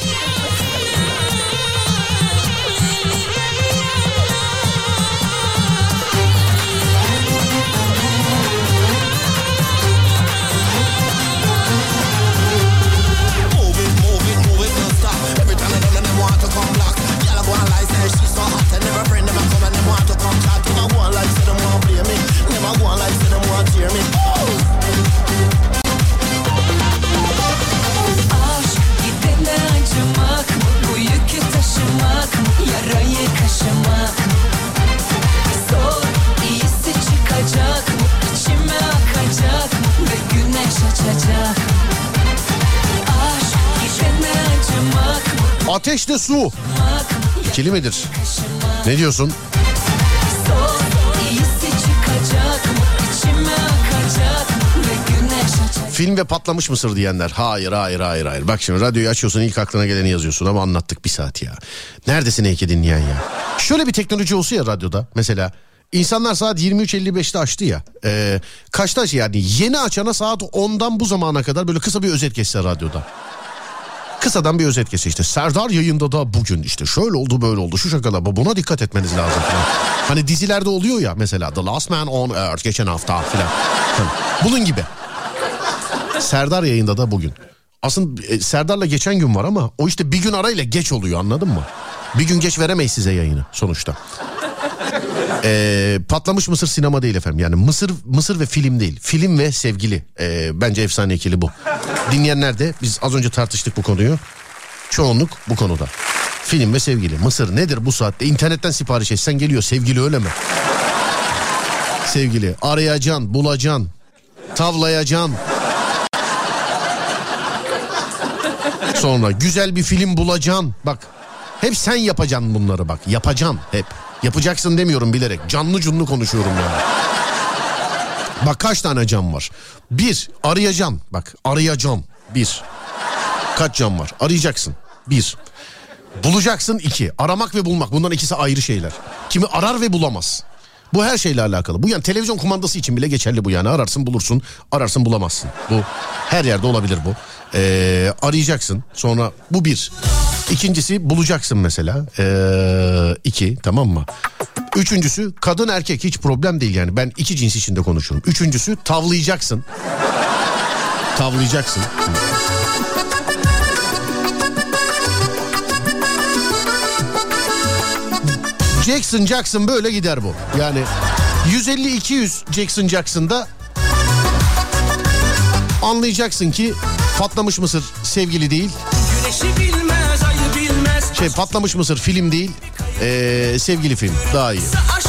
Ateşle su. İkili midir? Ne diyorsun? Film ve patlamış mısır diyenler. Hayır hayır hayır hayır. Bak şimdi radyoyu açıyorsun ilk aklına geleni yazıyorsun ama anlattık bir saat ya. Neredesin Eke dinleyen ya? Şöyle bir teknoloji olsa ya radyoda mesela. İnsanlar saat 23.55'te açtı ya. Ee, kaçta aç- yani yeni açana saat 10'dan bu zamana kadar böyle kısa bir özet geçse radyoda. Kısadan bir özet geçse işte. Serdar yayında da bugün işte şöyle oldu böyle oldu şu şakalar buna dikkat etmeniz lazım falan. Hani dizilerde oluyor ya mesela The Last Man on Earth geçen hafta falan. Bunun gibi. Serdar yayında da bugün. Aslında e, Serdar'la geçen gün var ama o işte bir gün arayla geç oluyor anladın mı? Bir gün geç veremeyiz size yayını sonuçta. Ee, patlamış mısır sinema değil efendim. Yani mısır mısır ve film değil. Film ve sevgili. Ee, bence efsane ikili bu. Dinleyenler de biz az önce tartıştık bu konuyu. Çoğunluk bu konuda. Film ve sevgili. Mısır nedir bu saatte? İnternetten sipariş etsen geliyor. Sevgili öyle mi? Sevgili. Arayacaksın, bulacaksın. Tavlayacaksın. Sonra güzel bir film bulacaksın. Bak hep sen yapacaksın bunları bak. Yapacaksın hep. Yapacaksın demiyorum bilerek. Canlı cunlu konuşuyorum yani. Bak kaç tane cam var. Bir arayacaksın. Bak arayacaksın. Bir. Kaç cam var? Arayacaksın. Bir. Bulacaksın iki. Aramak ve bulmak bunların ikisi ayrı şeyler. Kimi arar ve bulamaz. Bu her şeyle alakalı. Bu yani televizyon kumandası için bile geçerli bu yani. Ararsın bulursun, ararsın bulamazsın. Bu her yerde olabilir bu. Ee, arayacaksın sonra bu bir. İkincisi bulacaksın mesela. Ee, iki tamam mı? Üçüncüsü kadın erkek hiç problem değil yani. Ben iki cins içinde konuşurum. Üçüncüsü tavlayacaksın. Tavlayacaksın. Jackson Jackson böyle gider bu. Yani 150-200 Jackson Jackson'da anlayacaksın ki patlamış mısır sevgili değil. Bilmez bilmez Şey patlamış mısır film değil. Ee, sevgili film daha iyi. Aşkı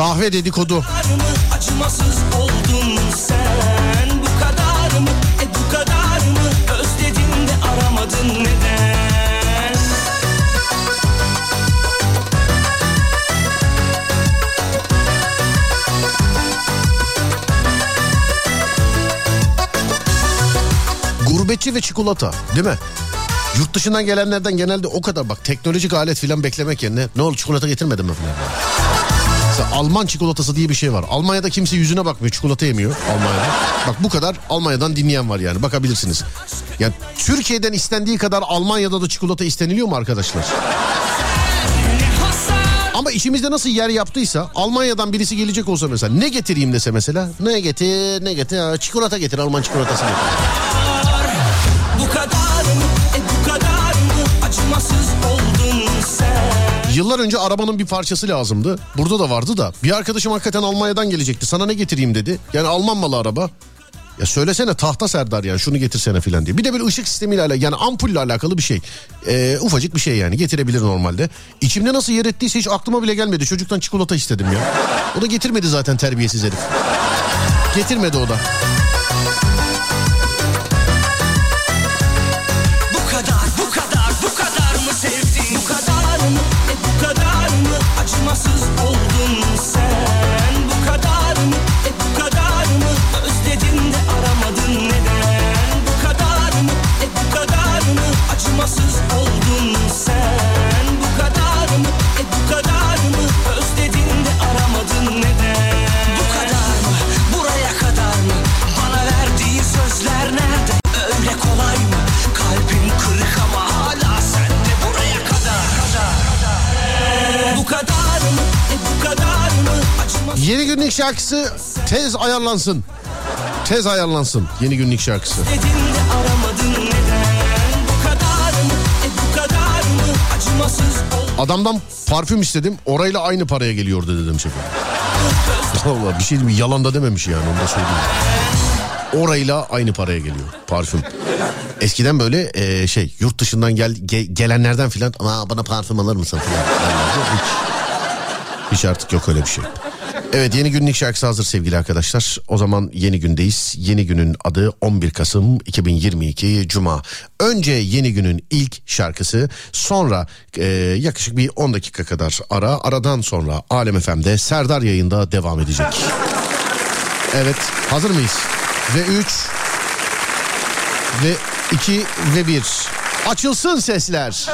Kahve dedikodu. acımasız oldun sen Bu kadar mı e bu kadar mı özledin de aramadın neden Gurbetçi ve çikolata değil mi? Yurt dışından gelenlerden genelde o kadar bak teknolojik alet filan beklemek yerine ne oldu çikolata getirmedin mi falan. Mesela Alman çikolatası diye bir şey var. Almanya'da kimse yüzüne bakmıyor çikolata yemiyor Almanya'da. Bak bu kadar Almanya'dan dinleyen var yani bakabilirsiniz. Yani Türkiye'den istendiği kadar Almanya'da da çikolata isteniliyor mu arkadaşlar? Ama içimizde nasıl yer yaptıysa Almanya'dan birisi gelecek olsa mesela ne getireyim dese mesela ne getir ne getir çikolata getir Alman çikolatası getir. Yıllar önce arabanın bir parçası lazımdı. Burada da vardı da. Bir arkadaşım hakikaten Almanya'dan gelecekti. Sana ne getireyim dedi. Yani Alman malı araba. Ya söylesene tahta Serdar yani şunu getirsene filan diye. Bir de böyle ışık sistemiyle alakalı yani ampulle alakalı bir şey. Ee, ufacık bir şey yani getirebilir normalde. İçimde nasıl yer ettiyse hiç aklıma bile gelmedi. Çocuktan çikolata istedim ya. O da getirmedi zaten terbiyesiz herif. Getirmedi o da. Yeni günlük şarkısı tez ayarlansın. Tez ayarlansın yeni günlük şarkısı. e Adamdan parfüm istedim orayla aynı paraya geliyordu dedim şefim. Valla bir şey mi? Yalan da dememiş yani onu da söyleyeyim. Orayla aynı paraya geliyor parfüm. Eskiden böyle e, şey yurt dışından gel ge- gelenlerden filan bana parfüm alır mısın filan. Hiç artık yok öyle bir şey. Evet yeni günlük şarkısı hazır sevgili arkadaşlar. O zaman yeni gündeyiz. Yeni günün adı 11 Kasım 2022 Cuma. Önce yeni günün ilk şarkısı sonra e, yaklaşık bir 10 dakika kadar ara. Aradan sonra Alem FM'de Serdar yayında devam edecek. Evet hazır mıyız? Ve 3 ve 2 ve 1. Açılsın sesler.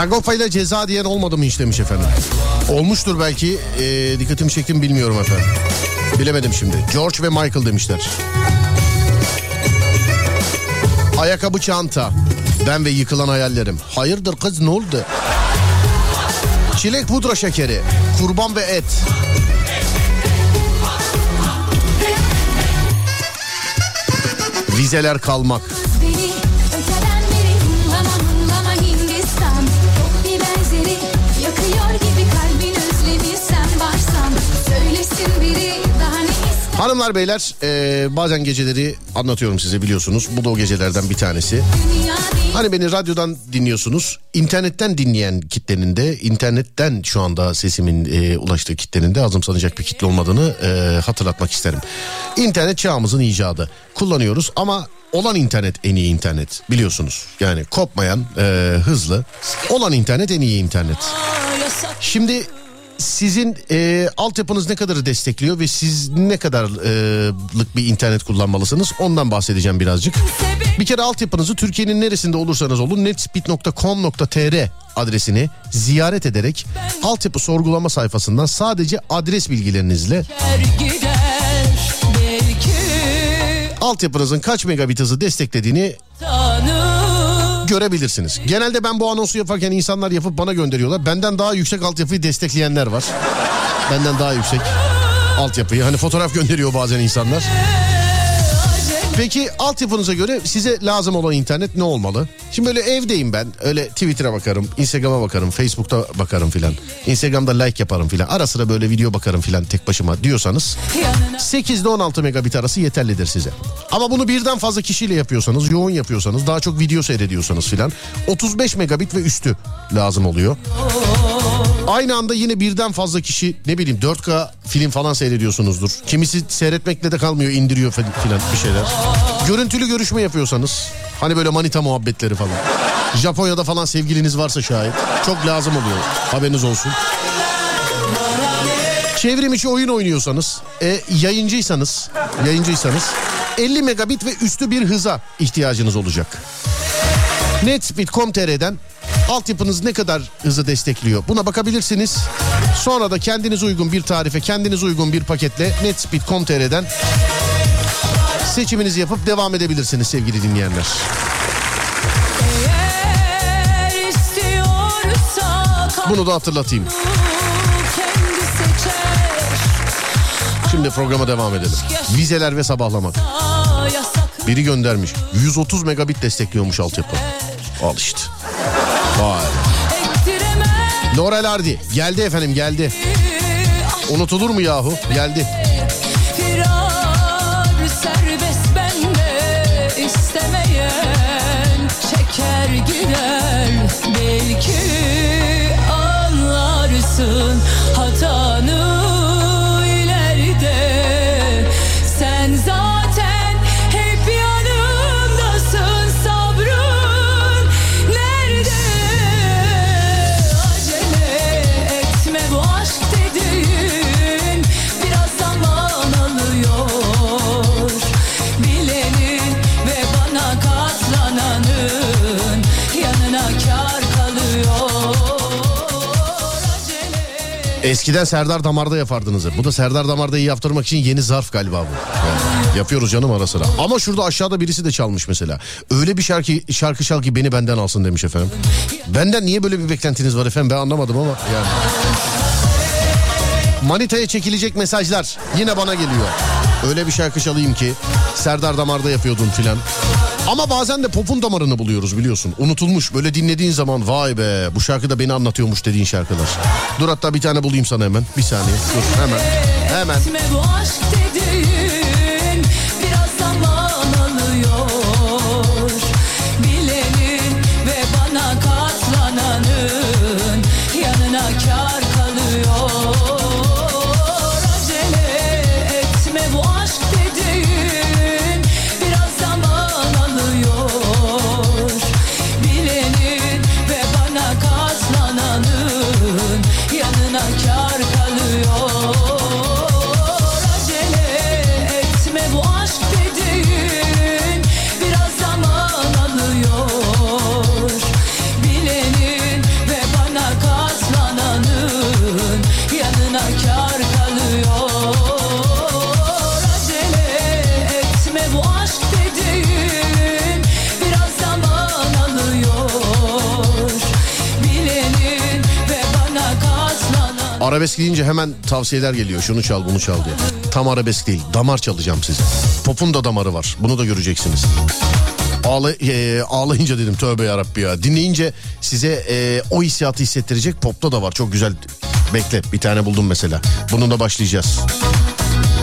Sagopa ile ceza diyen olmadı mı hiç demiş efendim. Olmuştur belki. E, dikkatimi çektim bilmiyorum efendim. Bilemedim şimdi. George ve Michael demişler. Ayakkabı çanta. Ben ve yıkılan hayallerim. Hayırdır kız ne oldu? Çilek pudra şekeri. Kurban ve et. Vizeler kalmak. Hanımlar beyler e, bazen geceleri anlatıyorum size biliyorsunuz. Bu da o gecelerden bir tanesi. Hani beni radyodan dinliyorsunuz. internetten dinleyen kitlenin de internetten şu anda sesimin e, ulaştığı kitlenin de azımsanacak bir kitle olmadığını e, hatırlatmak isterim. İnternet çağımızın icadı. Kullanıyoruz ama olan internet en iyi internet biliyorsunuz. Yani kopmayan, e, hızlı. Olan internet en iyi internet. Şimdi sizin e, altyapınız ne kadarı destekliyor ve siz ne kadarlık bir internet kullanmalısınız ondan bahsedeceğim birazcık. Bir kere altyapınızı Türkiye'nin neresinde olursanız olun netspeed.com.tr adresini ziyaret ederek altyapı sorgulama sayfasından sadece adres bilgilerinizle altyapınızın kaç megabit hızı desteklediğini tanır görebilirsiniz. Genelde ben bu anonsu yaparken insanlar yapıp bana gönderiyorlar. Benden daha yüksek altyapıyı destekleyenler var. Benden daha yüksek altyapıyı. Hani fotoğraf gönderiyor bazen insanlar. Peki altyapınıza göre size lazım olan internet ne olmalı? Şimdi böyle evdeyim ben. Öyle Twitter'a bakarım, Instagram'a bakarım, Facebook'ta bakarım filan. Instagram'da like yaparım filan. Ara sıra böyle video bakarım filan tek başıma diyorsanız 8 ile 16 megabit arası yeterlidir size. Ama bunu birden fazla kişiyle yapıyorsanız, yoğun yapıyorsanız, daha çok video seyrediyorsanız filan 35 megabit ve üstü lazım oluyor. Aynı anda yine birden fazla kişi ne bileyim 4K film falan seyrediyorsunuzdur. Kimisi seyretmekle de kalmıyor indiriyor filan bir şeyler. Görüntülü görüşme yapıyorsanız hani böyle manita muhabbetleri falan. Japonya'da falan sevgiliniz varsa şayet çok lazım oluyor haberiniz olsun. Çevrim içi oyun oynuyorsanız, e, yayıncıysanız, yayıncıysanız 50 megabit ve üstü bir hıza ihtiyacınız olacak. Netspeed.com.tr'den altyapınız ne kadar hızı destekliyor buna bakabilirsiniz. Sonra da kendiniz uygun bir tarife, kendiniz uygun bir paketle Netspeed.com.tr'den seçiminizi yapıp devam edebilirsiniz sevgili dinleyenler. Bunu da hatırlatayım. Şimdi programa devam edelim. Vizeler ve sabahlamak. Biri göndermiş. 130 megabit destekliyormuş altyapı. Al işte. Vay. Laurel Hardy geldi efendim geldi. Unutulur mu yahu? Geldi. Eskiden Serdar Damar'da yapardınız. Bu da Serdar Damar'da'yı yaptırmak için yeni zarf galiba bu. Yapıyoruz canım ara sıra. Ama şurada aşağıda birisi de çalmış mesela. Öyle bir şarkı şarkı şal ki beni benden alsın demiş efendim. Benden niye böyle bir beklentiniz var efendim ben anlamadım ama yani. Manita'ya çekilecek mesajlar yine bana geliyor. Öyle bir şarkı çalayım ki Serdar Damar'da yapıyordun filan. Ama bazen de popun damarını buluyoruz biliyorsun. Unutulmuş böyle dinlediğin zaman vay be bu şarkı da beni anlatıyormuş dediğin şarkılar. Dur hatta bir tane bulayım sana hemen. Bir saniye dur hemen. Hemen. Arabesk deyince hemen tavsiyeler geliyor. Şunu çal bunu çal diye. Tam arabesk değil. Damar çalacağım size. Pop'un da damarı var. Bunu da göreceksiniz. Ağla, e, ağlayınca dedim tövbe yarabbi ya. Dinleyince size e, o hissiyatı hissettirecek popta da var. Çok güzel. Bekle bir tane buldum mesela. Bununla başlayacağız.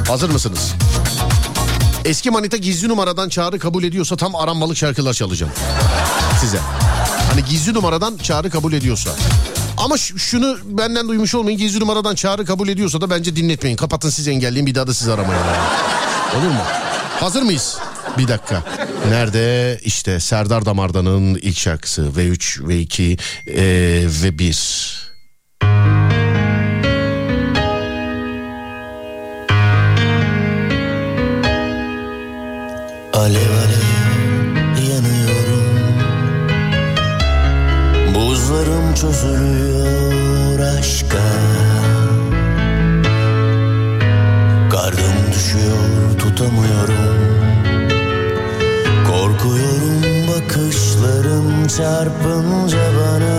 Hazır mısınız? Eski manita gizli numaradan çağrı kabul ediyorsa tam aranmalık şarkılar çalacağım. Size. Hani gizli numaradan çağrı kabul ediyorsa. Ama şunu benden duymuş olmayın. Gizli numaradan çağrı kabul ediyorsa da bence dinletmeyin. Kapatın siz engelleyin bir daha da siz aramayın. Olur mu? Hazır mıyız? Bir dakika. Nerede? İşte Serdar Damardan'ın ilk şarkısı. V3, V2 e, ve 1. Alev alev Buzlarım çözülüyor aşka. Kardım düşüyor tutamıyorum. Korkuyorum bakışlarım çarpınca bana.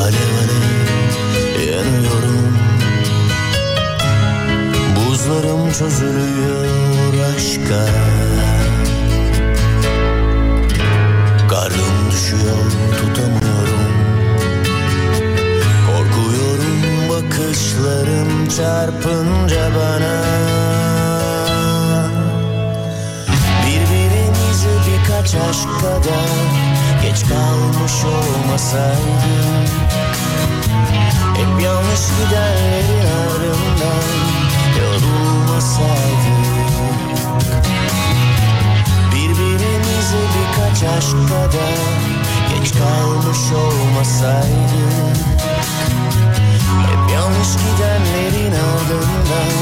Alev alev yanıyorum. Buzlarım çözülüyor aşka Karnım düşüyor tutamıyorum. Korkuyorum bakışlarım çarpınca bana. Birbirimize birkaç aşk kadar Geç kalmış olmasaydık Hep yanlış gidenlerin ardından yorulmasaydık Birbirimize birkaç aşk kadar Geç kalmış olmasaydık Hep yanlış gidenlerin ardından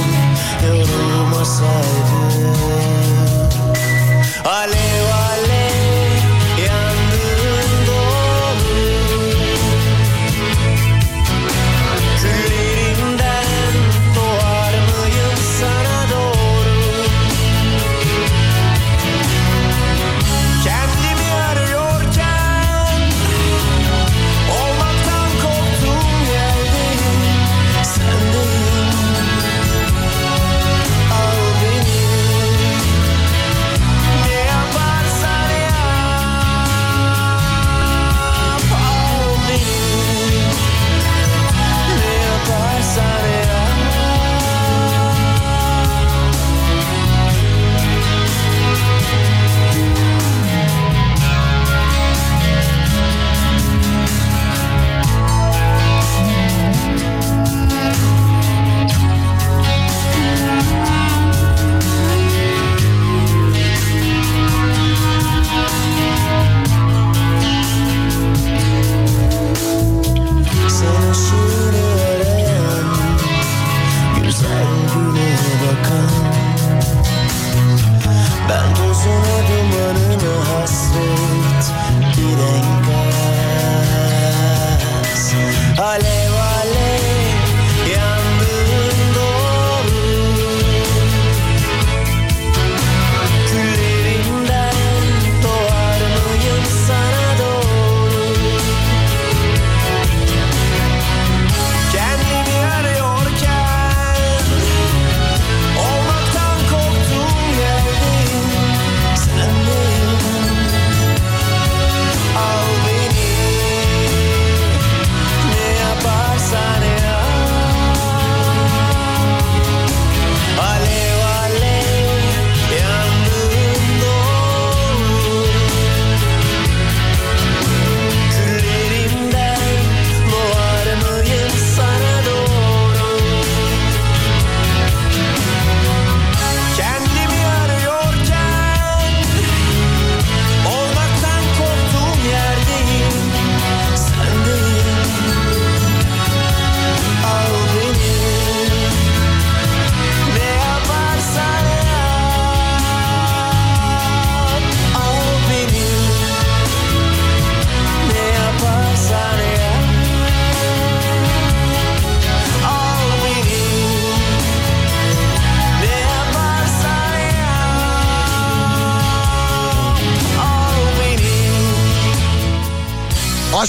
yorulmasaydık Alev alev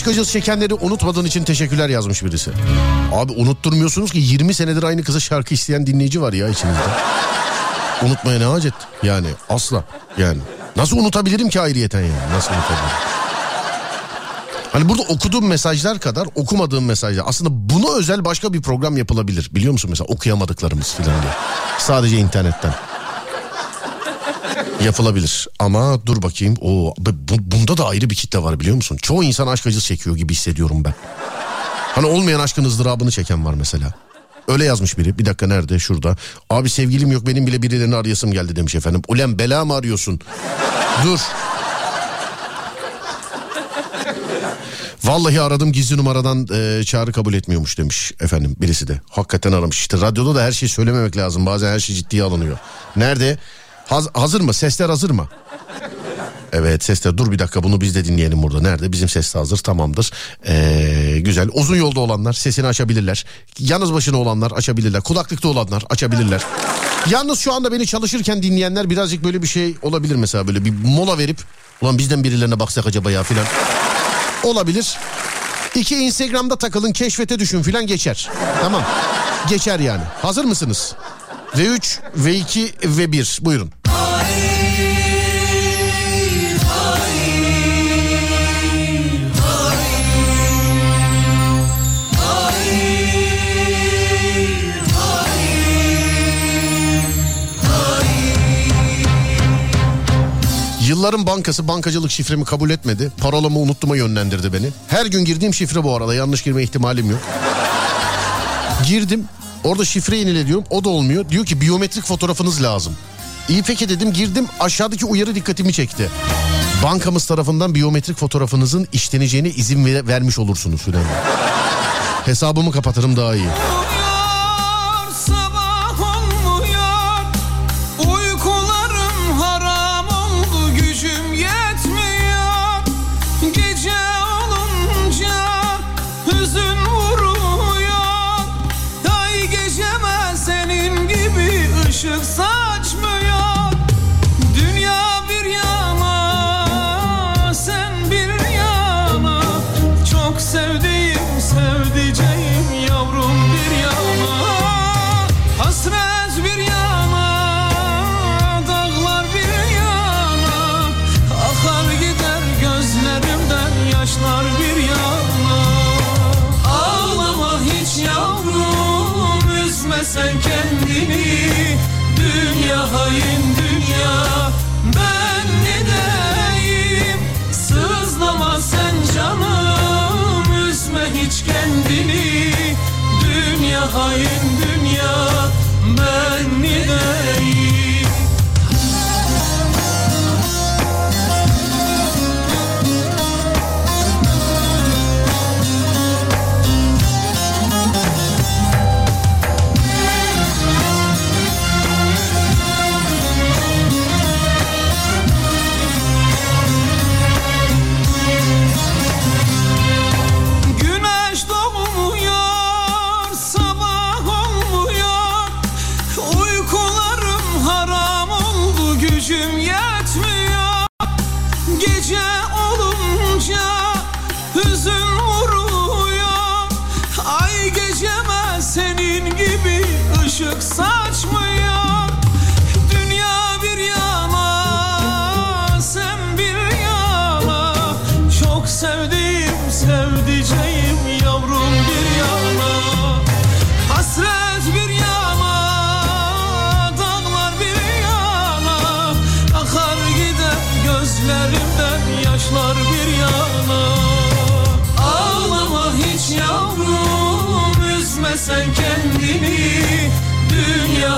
Aşk çekenleri unutmadığın için teşekkürler yazmış birisi. Abi unutturmuyorsunuz ki 20 senedir aynı kıza şarkı isteyen dinleyici var ya içinizde. Unutmaya ne hacet? Yani asla yani. Nasıl unutabilirim ki ayrıyeten yani? Nasıl unutabilirim? Hani burada okuduğum mesajlar kadar okumadığım mesajlar. Aslında buna özel başka bir program yapılabilir. Biliyor musun mesela okuyamadıklarımız filan diye. Sadece internetten. Yapılabilir ama dur bakayım. O bunda da ayrı bir kitle var biliyor musun? Çoğu insan aşk acısı çekiyor gibi hissediyorum ben. Hani olmayan aşkın ızdırabını çeken var mesela. Öyle yazmış biri. Bir dakika nerede? Şurada. Abi sevgilim yok benim bile birilerini arayasım geldi demiş efendim. Ulen bela mı arıyorsun? Dur. Vallahi aradım gizli numaradan e, çağrı kabul etmiyormuş demiş efendim birisi de. Hakikaten aramış işte radyoda da her şeyi söylememek lazım bazen her şey ciddiye alınıyor. Nerede? Haz- hazır mı? Sesler hazır mı? Evet sesler dur bir dakika bunu biz de dinleyelim burada. Nerede? Bizim ses de hazır tamamdır. Ee, güzel. Uzun yolda olanlar sesini açabilirler. Yalnız başına olanlar açabilirler. Kulaklıkta olanlar açabilirler. Yalnız şu anda beni çalışırken dinleyenler birazcık böyle bir şey olabilir mesela böyle bir mola verip ulan bizden birilerine baksak acaba ya filan. Olabilir. İki Instagram'da takılın keşfete düşün filan geçer. Tamam. Geçer yani. Hazır mısınız? V3, V2, V1 buyurun. Yılların bankası bankacılık şifremi kabul etmedi. Parolamı unuttuğuma yönlendirdi beni. Her gün girdiğim şifre bu arada yanlış girme ihtimalim yok. Girdim orada şifre yenile diyorum o da olmuyor. Diyor ki biyometrik fotoğrafınız lazım. İyi peki dedim girdim aşağıdaki uyarı dikkatimi çekti. Bankamız tarafından biyometrik fotoğrafınızın işleneceğine izin ver- vermiş olursunuz. Hesabımı kapatırım daha iyi.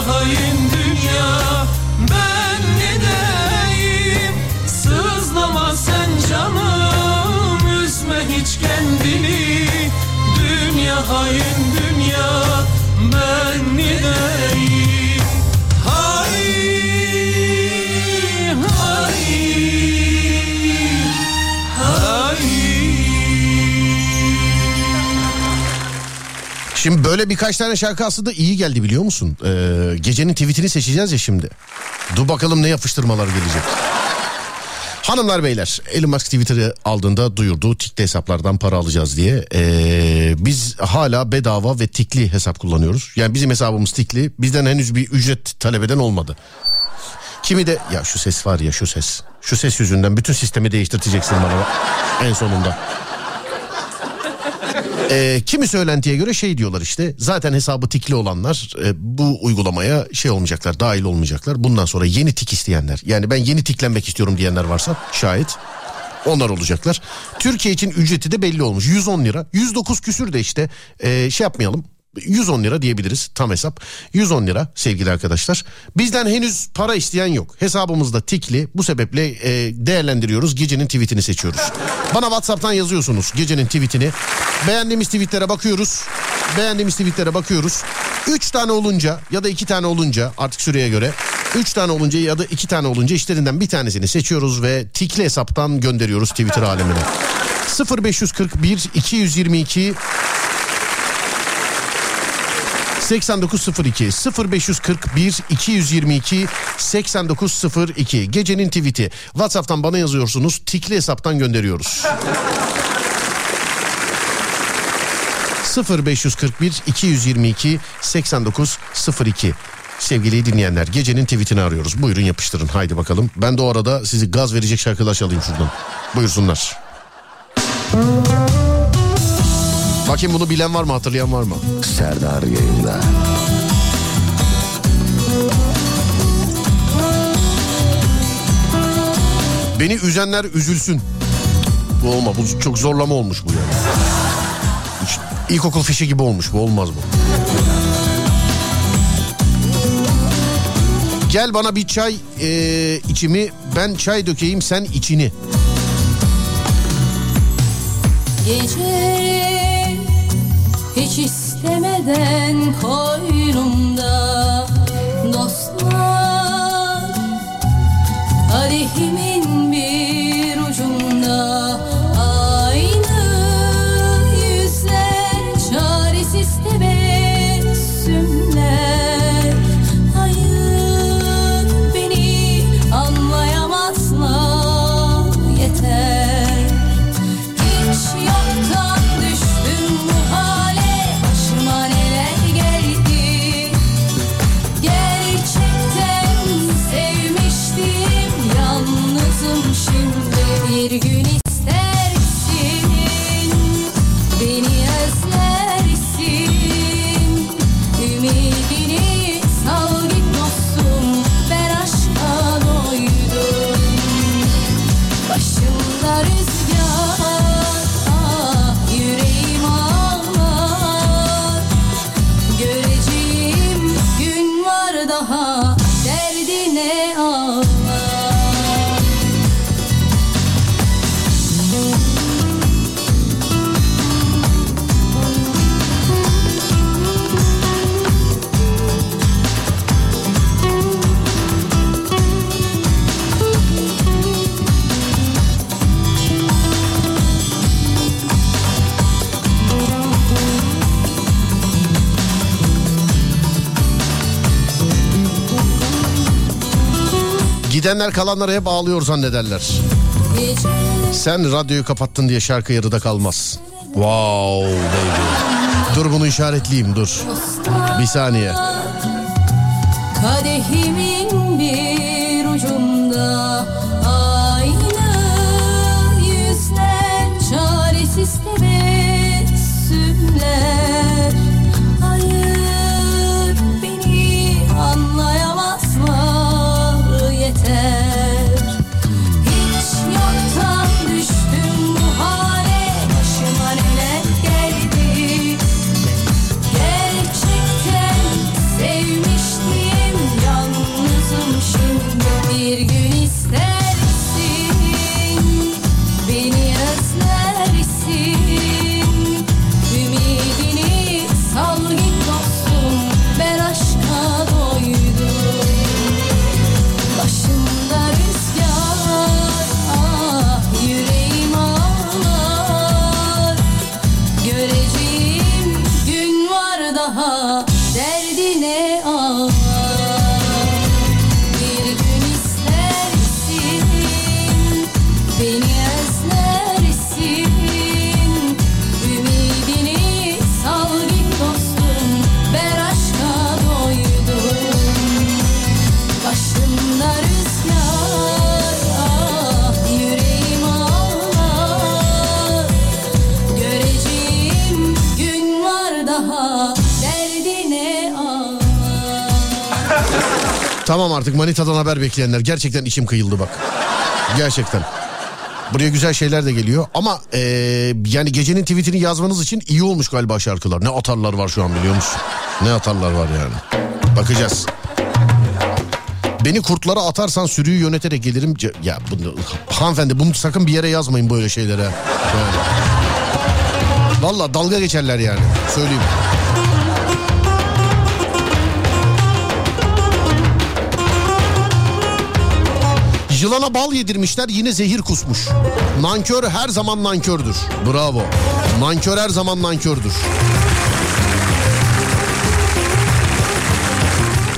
Hain dünya. Ben ne deyim Sızlama sen canım üzme hiç kendini. Dünya hain Şimdi böyle birkaç tane şarkı aslında iyi geldi biliyor musun? Ee, gecenin tweetini seçeceğiz ya şimdi. Dur bakalım ne yapıştırmalar gelecek. Hanımlar beyler Elon Musk Twitter'ı aldığında duyurdu tikli hesaplardan para alacağız diye. Ee, biz hala bedava ve tikli hesap kullanıyoruz. Yani bizim hesabımız tikli bizden henüz bir ücret talep eden olmadı. Kimi de ya şu ses var ya şu ses. Şu ses yüzünden bütün sistemi değiştirteceksin bana en sonunda. Ee, kimi söylentiye göre şey diyorlar işte zaten hesabı tikli olanlar e, bu uygulamaya şey olmayacaklar dahil olmayacaklar. Bundan sonra yeni tik isteyenler yani ben yeni tiklenmek istiyorum diyenler varsa şayet onlar olacaklar. Türkiye için ücreti de belli olmuş 110 lira 109 küsür de işte e, şey yapmayalım 110 lira diyebiliriz tam hesap. 110 lira sevgili arkadaşlar. Bizden henüz para isteyen yok. Hesabımızda tikli. Bu sebeple e, değerlendiriyoruz. Gecenin tweetini seçiyoruz. Bana WhatsApp'tan yazıyorsunuz gecenin tweetini. Beğendiğimiz tweetlere bakıyoruz. Beğendiğimiz tweetlere bakıyoruz. 3 tane olunca ya da 2 tane olunca artık süreye göre 3 tane olunca ya da 2 tane olunca işlerinden bir tanesini seçiyoruz ve tikli hesaptan gönderiyoruz Twitter alemine. 0541 222 8902 0541 222 8902 gecenin tweet'i WhatsApp'tan bana yazıyorsunuz tikli hesaptan gönderiyoruz. 0541 222 8902 Sevgili dinleyenler gecenin tweetini arıyoruz. Buyurun yapıştırın haydi bakalım. Ben de o arada sizi gaz verecek şarkılar çalayım şuradan. Buyursunlar. Bakayım bunu bilen var mı hatırlayan var mı? Serdar yayında. Beni üzenler üzülsün. Bu olma bu çok zorlama olmuş bu yani. Hiç İlkokul fişi gibi olmuş bu olmaz bu. Gel bana bir çay e, içimi ben çay dökeyim sen içini. Gece hiç istemeden koynumda dostlar. Kadehimin Gidenler kalanlara hep ağlıyor zannederler. Sen radyoyu kapattın diye şarkı yarıda kalmaz. Wow baby. Dur bunu işaretleyeyim dur. Bir saniye. Kadehimin Tamam artık manitadan haber bekleyenler gerçekten içim kıyıldı bak. Gerçekten. Buraya güzel şeyler de geliyor ama eee, yani gecenin tweetini yazmanız için iyi olmuş galiba şarkılar. Ne atarlar var şu an biliyor musun? Ne atarlar var yani. Bakacağız. Beni kurtlara atarsan sürüyü yöneterek gelirim. Ya bunu, hanımefendi bunu sakın bir yere yazmayın böyle şeylere. Valla dalga geçerler yani. Söyleyeyim. Yılana bal yedirmişler yine zehir kusmuş. Nankör her zaman nankördür. Bravo. Nankör her zaman nankördür.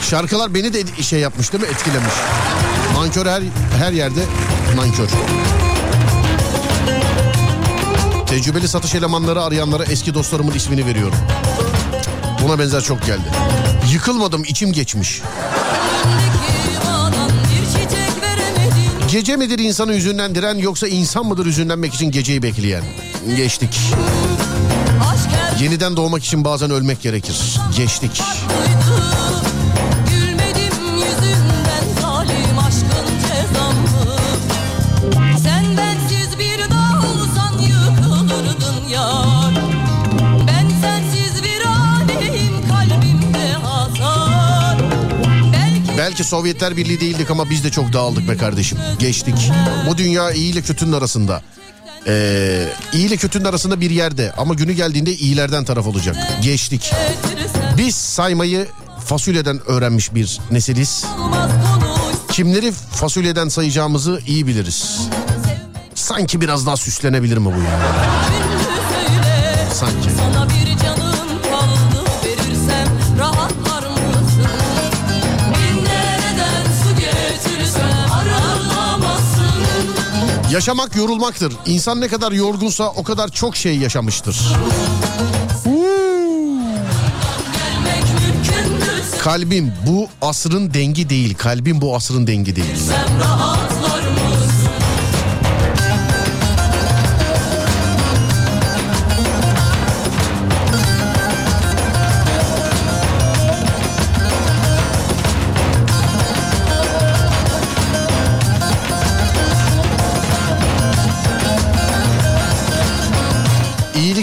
Şarkılar beni de şey yapmış değil mi? Etkilemiş. Nankör her, her yerde nankör. Tecrübeli satış elemanları arayanlara eski dostlarımın ismini veriyorum. Buna benzer çok geldi. Yıkılmadım içim geçmiş. Gece midir insanı hüzünlendiren yoksa insan mıdır hüzünlenmek için geceyi bekleyen? Geçtik. Yeniden doğmak için bazen ölmek gerekir. Geçtik. Gülmedim Belki Sovyetler Birliği değildik ama biz de çok dağıldık be kardeşim. Geçtik. Bu dünya iyi ile kötünün arasında. Ee, iyi ile kötünün arasında bir yerde ama günü geldiğinde iyilerden taraf olacak. Geçtik. Biz saymayı fasulyeden öğrenmiş bir nesiliz. Kimleri fasulyeden sayacağımızı iyi biliriz. Sanki biraz daha süslenebilir mi bu ya? Ünlü Yaşamak yorulmaktır. İnsan ne kadar yorgunsa o kadar çok şey yaşamıştır. Kalbim bu asrın dengi değil. Kalbim bu asrın dengi değil. sen rahatlar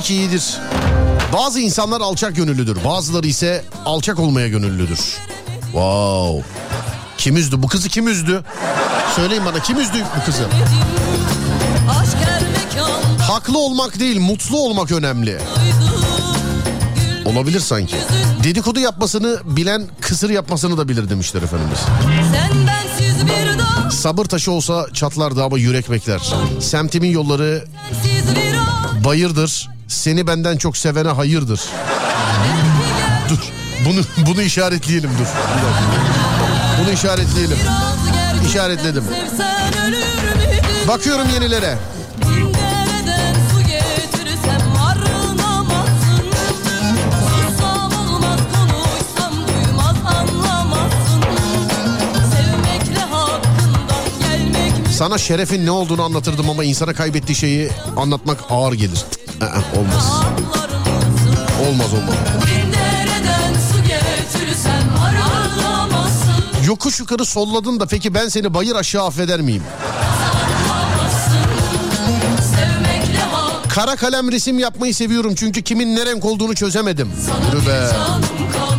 İyilik iyidir. Bazı insanlar alçak gönüllüdür. Bazıları ise alçak olmaya gönüllüdür. Wow. Kim üzdü? Bu kızı kim üzdü? Söyleyin bana kim üzdü bu kızı? Haklı olmak değil mutlu olmak önemli. Olabilir sanki. Dedikodu yapmasını bilen kısır yapmasını da bilir demişler efendimiz. Sabır taşı olsa çatlardı ama yürek bekler. Semtimin yolları bayırdır. Seni benden çok sevene hayırdır. Dur. Bunu bunu işaretleyelim dur. Bunu işaretleyelim. İşaretledim. Bakıyorum yenilere. Sana şerefin ne olduğunu anlatırdım ama insana kaybettiği şeyi anlatmak ağır gelir. Olmaz. Olmaz olmaz. Yokuş yukarı solladın da peki ben seni bayır aşağı affeder miyim? Kara kalem resim yapmayı seviyorum çünkü kimin ne renk olduğunu çözemedim. Be.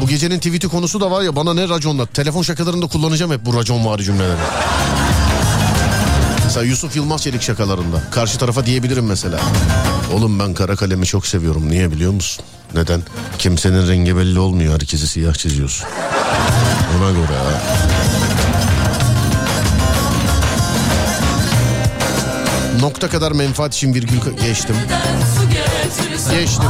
Bu gecenin tweet'i konusu da var ya bana ne raconla. Telefon şakalarında kullanacağım hep bu racon var cümleleri. Mesela Yusuf Yılmaz Çelik şakalarında. Karşı tarafa diyebilirim mesela. Oğlum ben kara kalemi çok seviyorum. Niye biliyor musun? Neden? Kimsenin rengi belli olmuyor. Herkesi siyah çiziyorsun. Ona göre ha. Nokta kadar menfaat için virgül geçtim. Geçtim.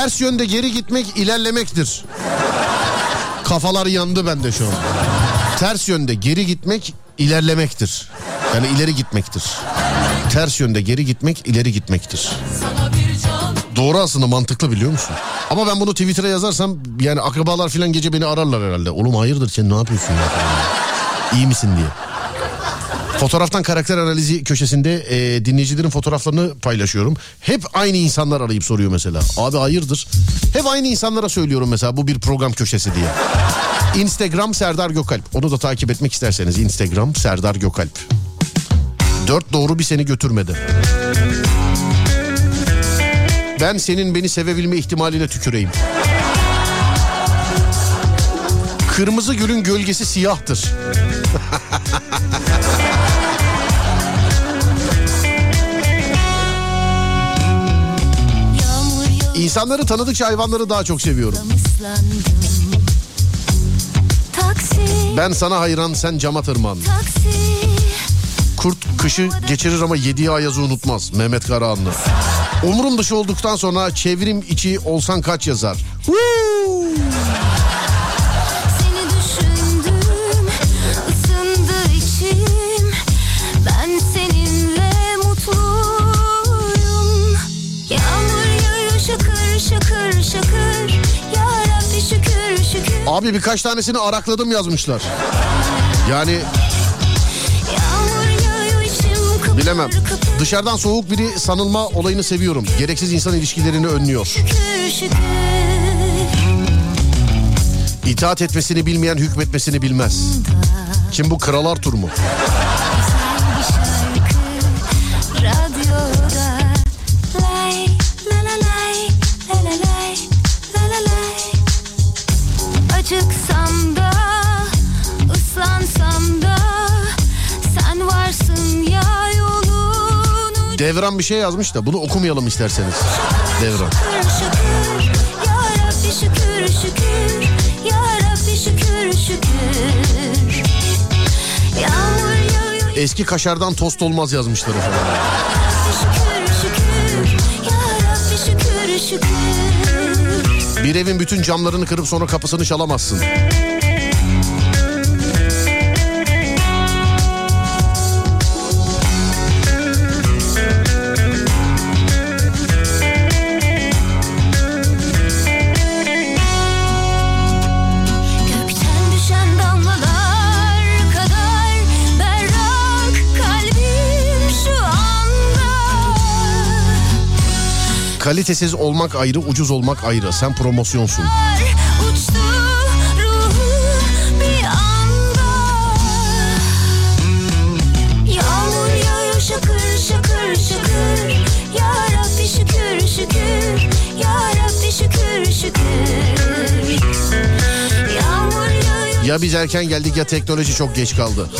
Ters yönde geri gitmek ilerlemektir. Kafalar yandı bende şu an. Ters yönde geri gitmek ilerlemektir. Yani ileri gitmektir. Ters yönde geri gitmek ileri gitmektir. Doğru aslında mantıklı biliyor musun? Ama ben bunu Twitter'a yazarsam yani akrabalar falan gece beni ararlar herhalde. Oğlum hayırdır sen ne yapıyorsun ya? İyi misin diye. Fotoğraftan karakter analizi köşesinde e, dinleyicilerin fotoğraflarını paylaşıyorum. Hep aynı insanlar arayıp soruyor mesela. Abi hayırdır? Hep aynı insanlara söylüyorum mesela bu bir program köşesi diye. Instagram Serdar Gökalp. Onu da takip etmek isterseniz Instagram Serdar Gökalp. Dört doğru bir seni götürmedi. Ben senin beni sevebilme ihtimaline tüküreyim. Kırmızı gülün gölgesi siyahtır. İnsanları tanıdıkça hayvanları daha çok seviyorum. Ben sana hayran sen cama tırman. Kurt kışı geçirir ama yediği ayazı unutmaz. Mehmet Karahanlı. Umurum dışı olduktan sonra çevrim içi olsan kaç yazar? Seni Abi birkaç tanesini arakladım yazmışlar. Yani bilemem. Dışarıdan soğuk biri sanılma olayını seviyorum. Gereksiz insan ilişkilerini önlüyor. İtaat etmesini bilmeyen hükmetmesini bilmez. Kim bu Kral Arthur mu? Devran bir şey yazmış da bunu okumayalım isterseniz. Devran. şükür şükür şükür şükür Yağmur yağıyor Eski kaşardan tost olmaz yazmışlar efendim. Bir evin bütün camlarını kırıp sonra kapısını çalamazsın. Kalitesiz olmak ayrı, ucuz olmak ayrı. Sen promosyonsun. Uçtu Ya biz erken geldik ya teknoloji çok geç kaldı.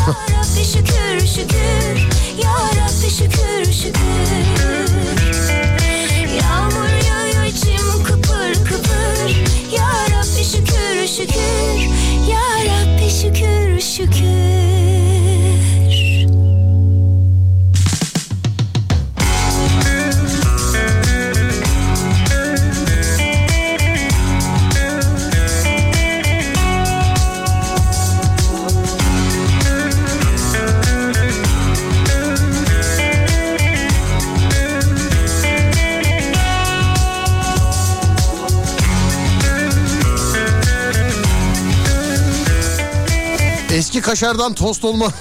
Kaşardan tost olma.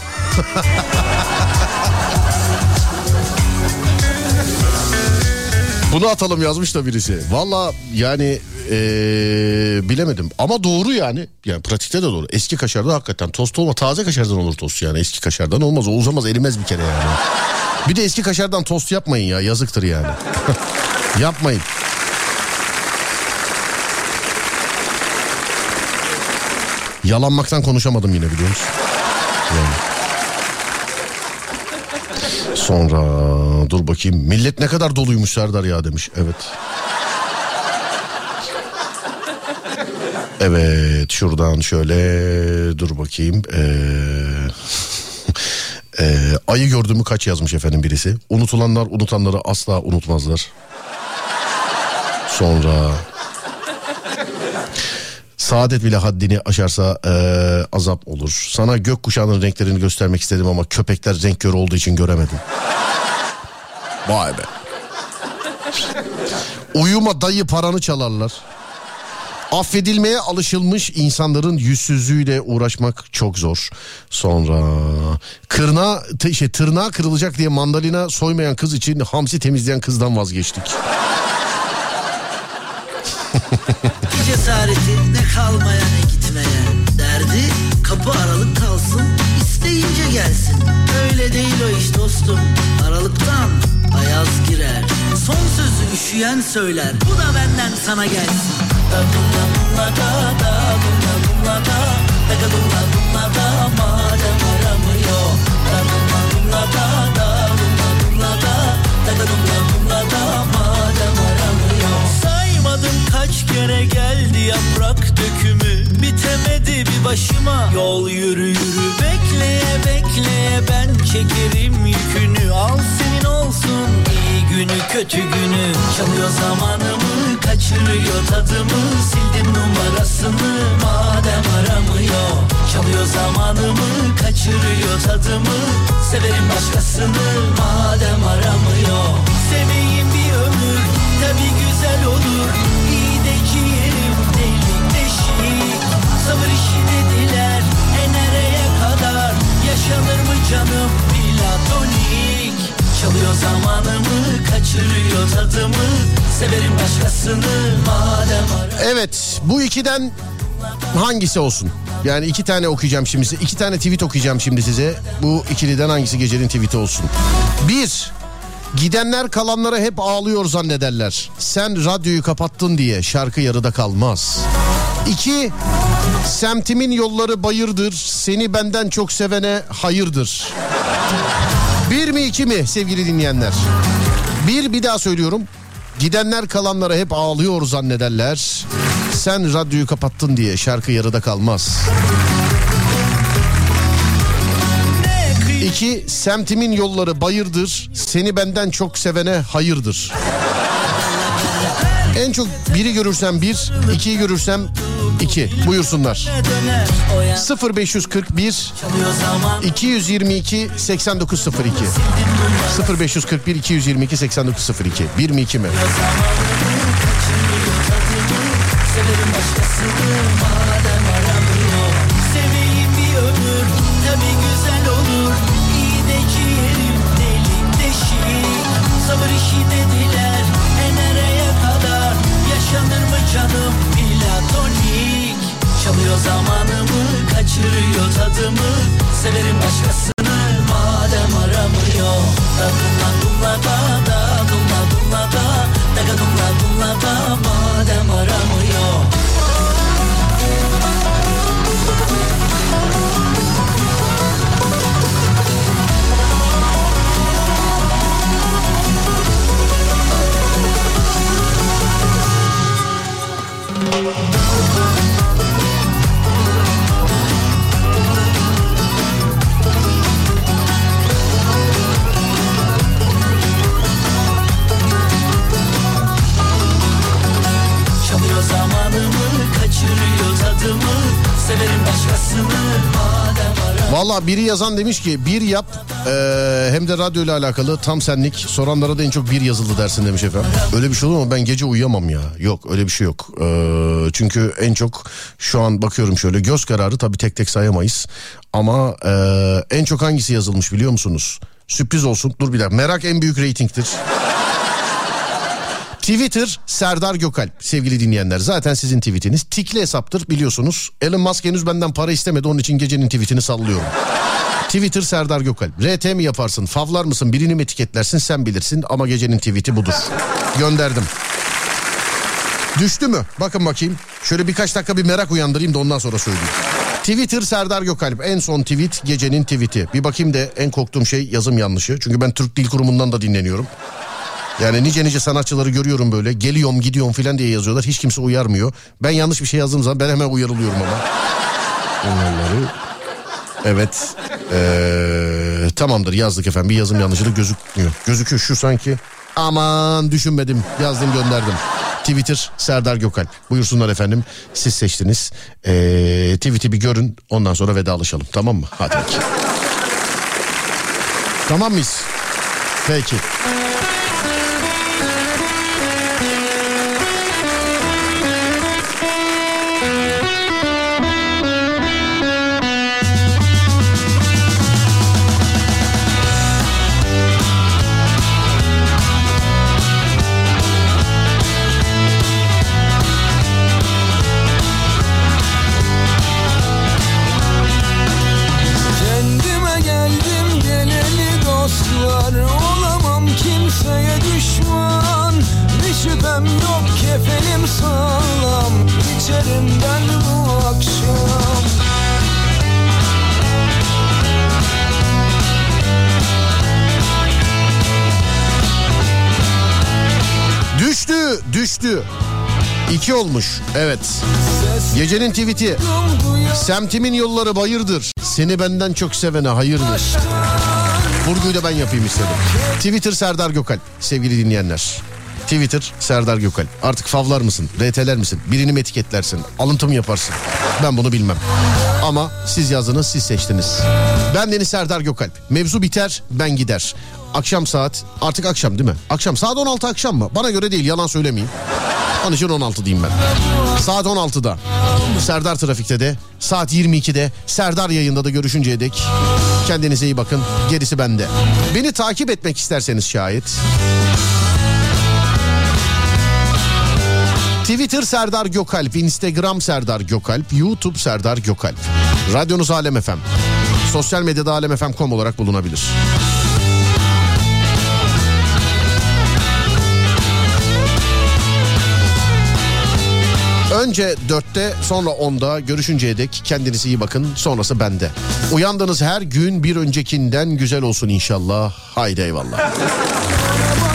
Bunu atalım yazmış da birisi. Valla yani eee, bilemedim. Ama doğru yani. Yani pratikte de doğru. Eski kaşardan hakikaten tost olma. Taze kaşardan olur tost yani. Eski kaşardan olmaz. O uzamaz erimez bir kere yani. Bir de eski kaşardan tost yapmayın ya. Yazıktır yani. Yapmayın. Yalanmaktan konuşamadım yine biliyor musun? Yani. Sonra dur bakayım. Millet ne kadar doluymuş Serdar ya demiş. Evet. Evet şuradan şöyle dur bakayım. Ee, ee, ayı gördüğümü kaç yazmış efendim birisi. Unutulanlar unutanları asla unutmazlar. Sonra Saadet bile haddini aşarsa eee, azap olur. Sana gökkuşağının renklerini göstermek istedim ama köpekler renk körü olduğu için göremedim. Vay be. Uyuma dayı paranı çalarlar. Affedilmeye alışılmış insanların yüzsüzlüğüyle uğraşmak çok zor. Sonra kırna şey, tırnağı kırılacak diye mandalina soymayan kız için hamsi temizleyen kızdan vazgeçtik. Cesareti ne kalmaya ne gitmeye. Derdi kapı aralık kalsın isteyince gelsin. Öyle değil o iş dostum Aralıktan ayaz girer. Son sözü üşüyen söyler Bu da benden sana gelsin. Da dumla dumla da da dumla dumla da Da da dumla dumla da madem aramıyor. Da dumla dumla da da dumla dumla da Da da. dumla dumla kere geldi yaprak dökümü. Bitemedi bir başıma. Yol yürü yürü. Bekleye bekleye ben çekerim yükünü. Al senin olsun. İyi günü kötü günü. Çalıyor zamanımı kaçırıyor tadımı. Sildim numarasını madem aramıyor. Çalıyor zamanımı kaçırıyor tadımı. Severim başkasını madem aramıyor. Seveyim bir ömür tabi güzel olur Yaşanır mı canım platonik Çalıyor zamanımı kaçırıyor tadımı Severim başkasını madem ara Evet bu ikiden hangisi olsun? Yani iki tane okuyacağım şimdi size. iki tane tweet okuyacağım şimdi size. Bu ikiliden hangisi gecenin tweeti olsun? Bir, gidenler kalanlara hep ağlıyor zannederler. Sen radyoyu kapattın diye şarkı yarıda kalmaz. İki, semtimin yolları bayırdır. Seni benden çok sevene hayırdır. Bir mi iki mi sevgili dinleyenler? Bir bir daha söylüyorum. Gidenler kalanlara hep ağlıyor zannederler. Sen radyoyu kapattın diye şarkı yarıda kalmaz. İki, semtimin yolları bayırdır. Seni benden çok sevene hayırdır. En çok biri görürsem bir, ikiyi görürsem iki. Buyursunlar. 0541 222 8902 0541 222 8902 Bir mi iki mi? Severim başkasını kaçırıyor tadımı. Severim başkasını madem aramıyor. Da dumla dumla da da dumla dumla da. Daga dumla dumla da Valla biri yazan demiş ki bir yap eee, hem de radyo ile alakalı tam senlik soranlara da en çok bir yazıldı dersin demiş efendim. Öyle bir şey olur mu ben gece uyuyamam ya. Yok öyle bir şey yok. Eee, çünkü en çok şu an bakıyorum şöyle göz kararı tabii tek tek sayamayız. Ama eee, en çok hangisi yazılmış biliyor musunuz? Sürpriz olsun dur bir dakika merak en büyük reytingtir. Twitter Serdar Gökalp sevgili dinleyenler. Zaten sizin tweetiniz tikli hesaptır biliyorsunuz. Elon Musk henüz benden para istemedi onun için gecenin tweetini sallıyorum. Twitter Serdar Gökalp. RT mi yaparsın, favlar mısın, birini mi etiketlersin sen bilirsin ama gecenin tweeti budur. Gönderdim. Düştü mü? Bakın bakayım. Şöyle birkaç dakika bir merak uyandırayım da ondan sonra söyleyeyim. Twitter Serdar Gökalp en son tweet gecenin tweeti. Bir bakayım da en korktuğum şey yazım yanlışı. Çünkü ben Türk Dil Kurumu'ndan da dinleniyorum. Yani nice nice sanatçıları görüyorum böyle geliyorum gidiyorum filan diye yazıyorlar. Hiç kimse uyarmıyor. Ben yanlış bir şey yazdığım zaman ben hemen uyarılıyorum ama. Onları. Evet. Ee, tamamdır yazdık efendim. Bir yazım yanlışlığı gözükmüyor. Gözüküyor şu sanki. Aman düşünmedim. Yazdım gönderdim. Twitter Serdar Gökalp. Buyursunlar efendim. Siz seçtiniz. Ee, tweet'i bir görün. Ondan sonra vedalaşalım. Tamam mı? Hadi tamam mıyız? Peki. Olmuş. Evet. Gecenin tweet'i. Semtimin yolları bayırdır. Seni benden çok sevene hayırdır. Vurguyu da ben yapayım istedim. Twitter Serdar Gökalp sevgili dinleyenler. Twitter Serdar Gökalp. Artık favlar mısın? RT'ler misin? Birini mi etiketlersin? Alıntı mı yaparsın? Ben bunu bilmem. Ama siz yazdınız siz seçtiniz. Ben Deniz Serdar Gökalp. Mevzu biter ben gider. Akşam saat artık akşam değil mi? Akşam saat 16 akşam mı? Bana göre değil yalan söylemeyeyim. Onun için 16 diyeyim ben. Saat 16'da Serdar Trafik'te de saat 22'de Serdar yayında da görüşünceye dek kendinize iyi bakın. Gerisi bende. Beni takip etmek isterseniz şayet Twitter Serdar Gökalp, Instagram Serdar Gökalp, YouTube Serdar Gökalp. Radyonuz Alem FM. Sosyal medyada alemfm.com olarak bulunabilir. Önce 4'te sonra 10'da görüşünceye dek kendinize iyi bakın. Sonrası bende. Uyandığınız her gün bir öncekinden güzel olsun inşallah. Haydi eyvallah.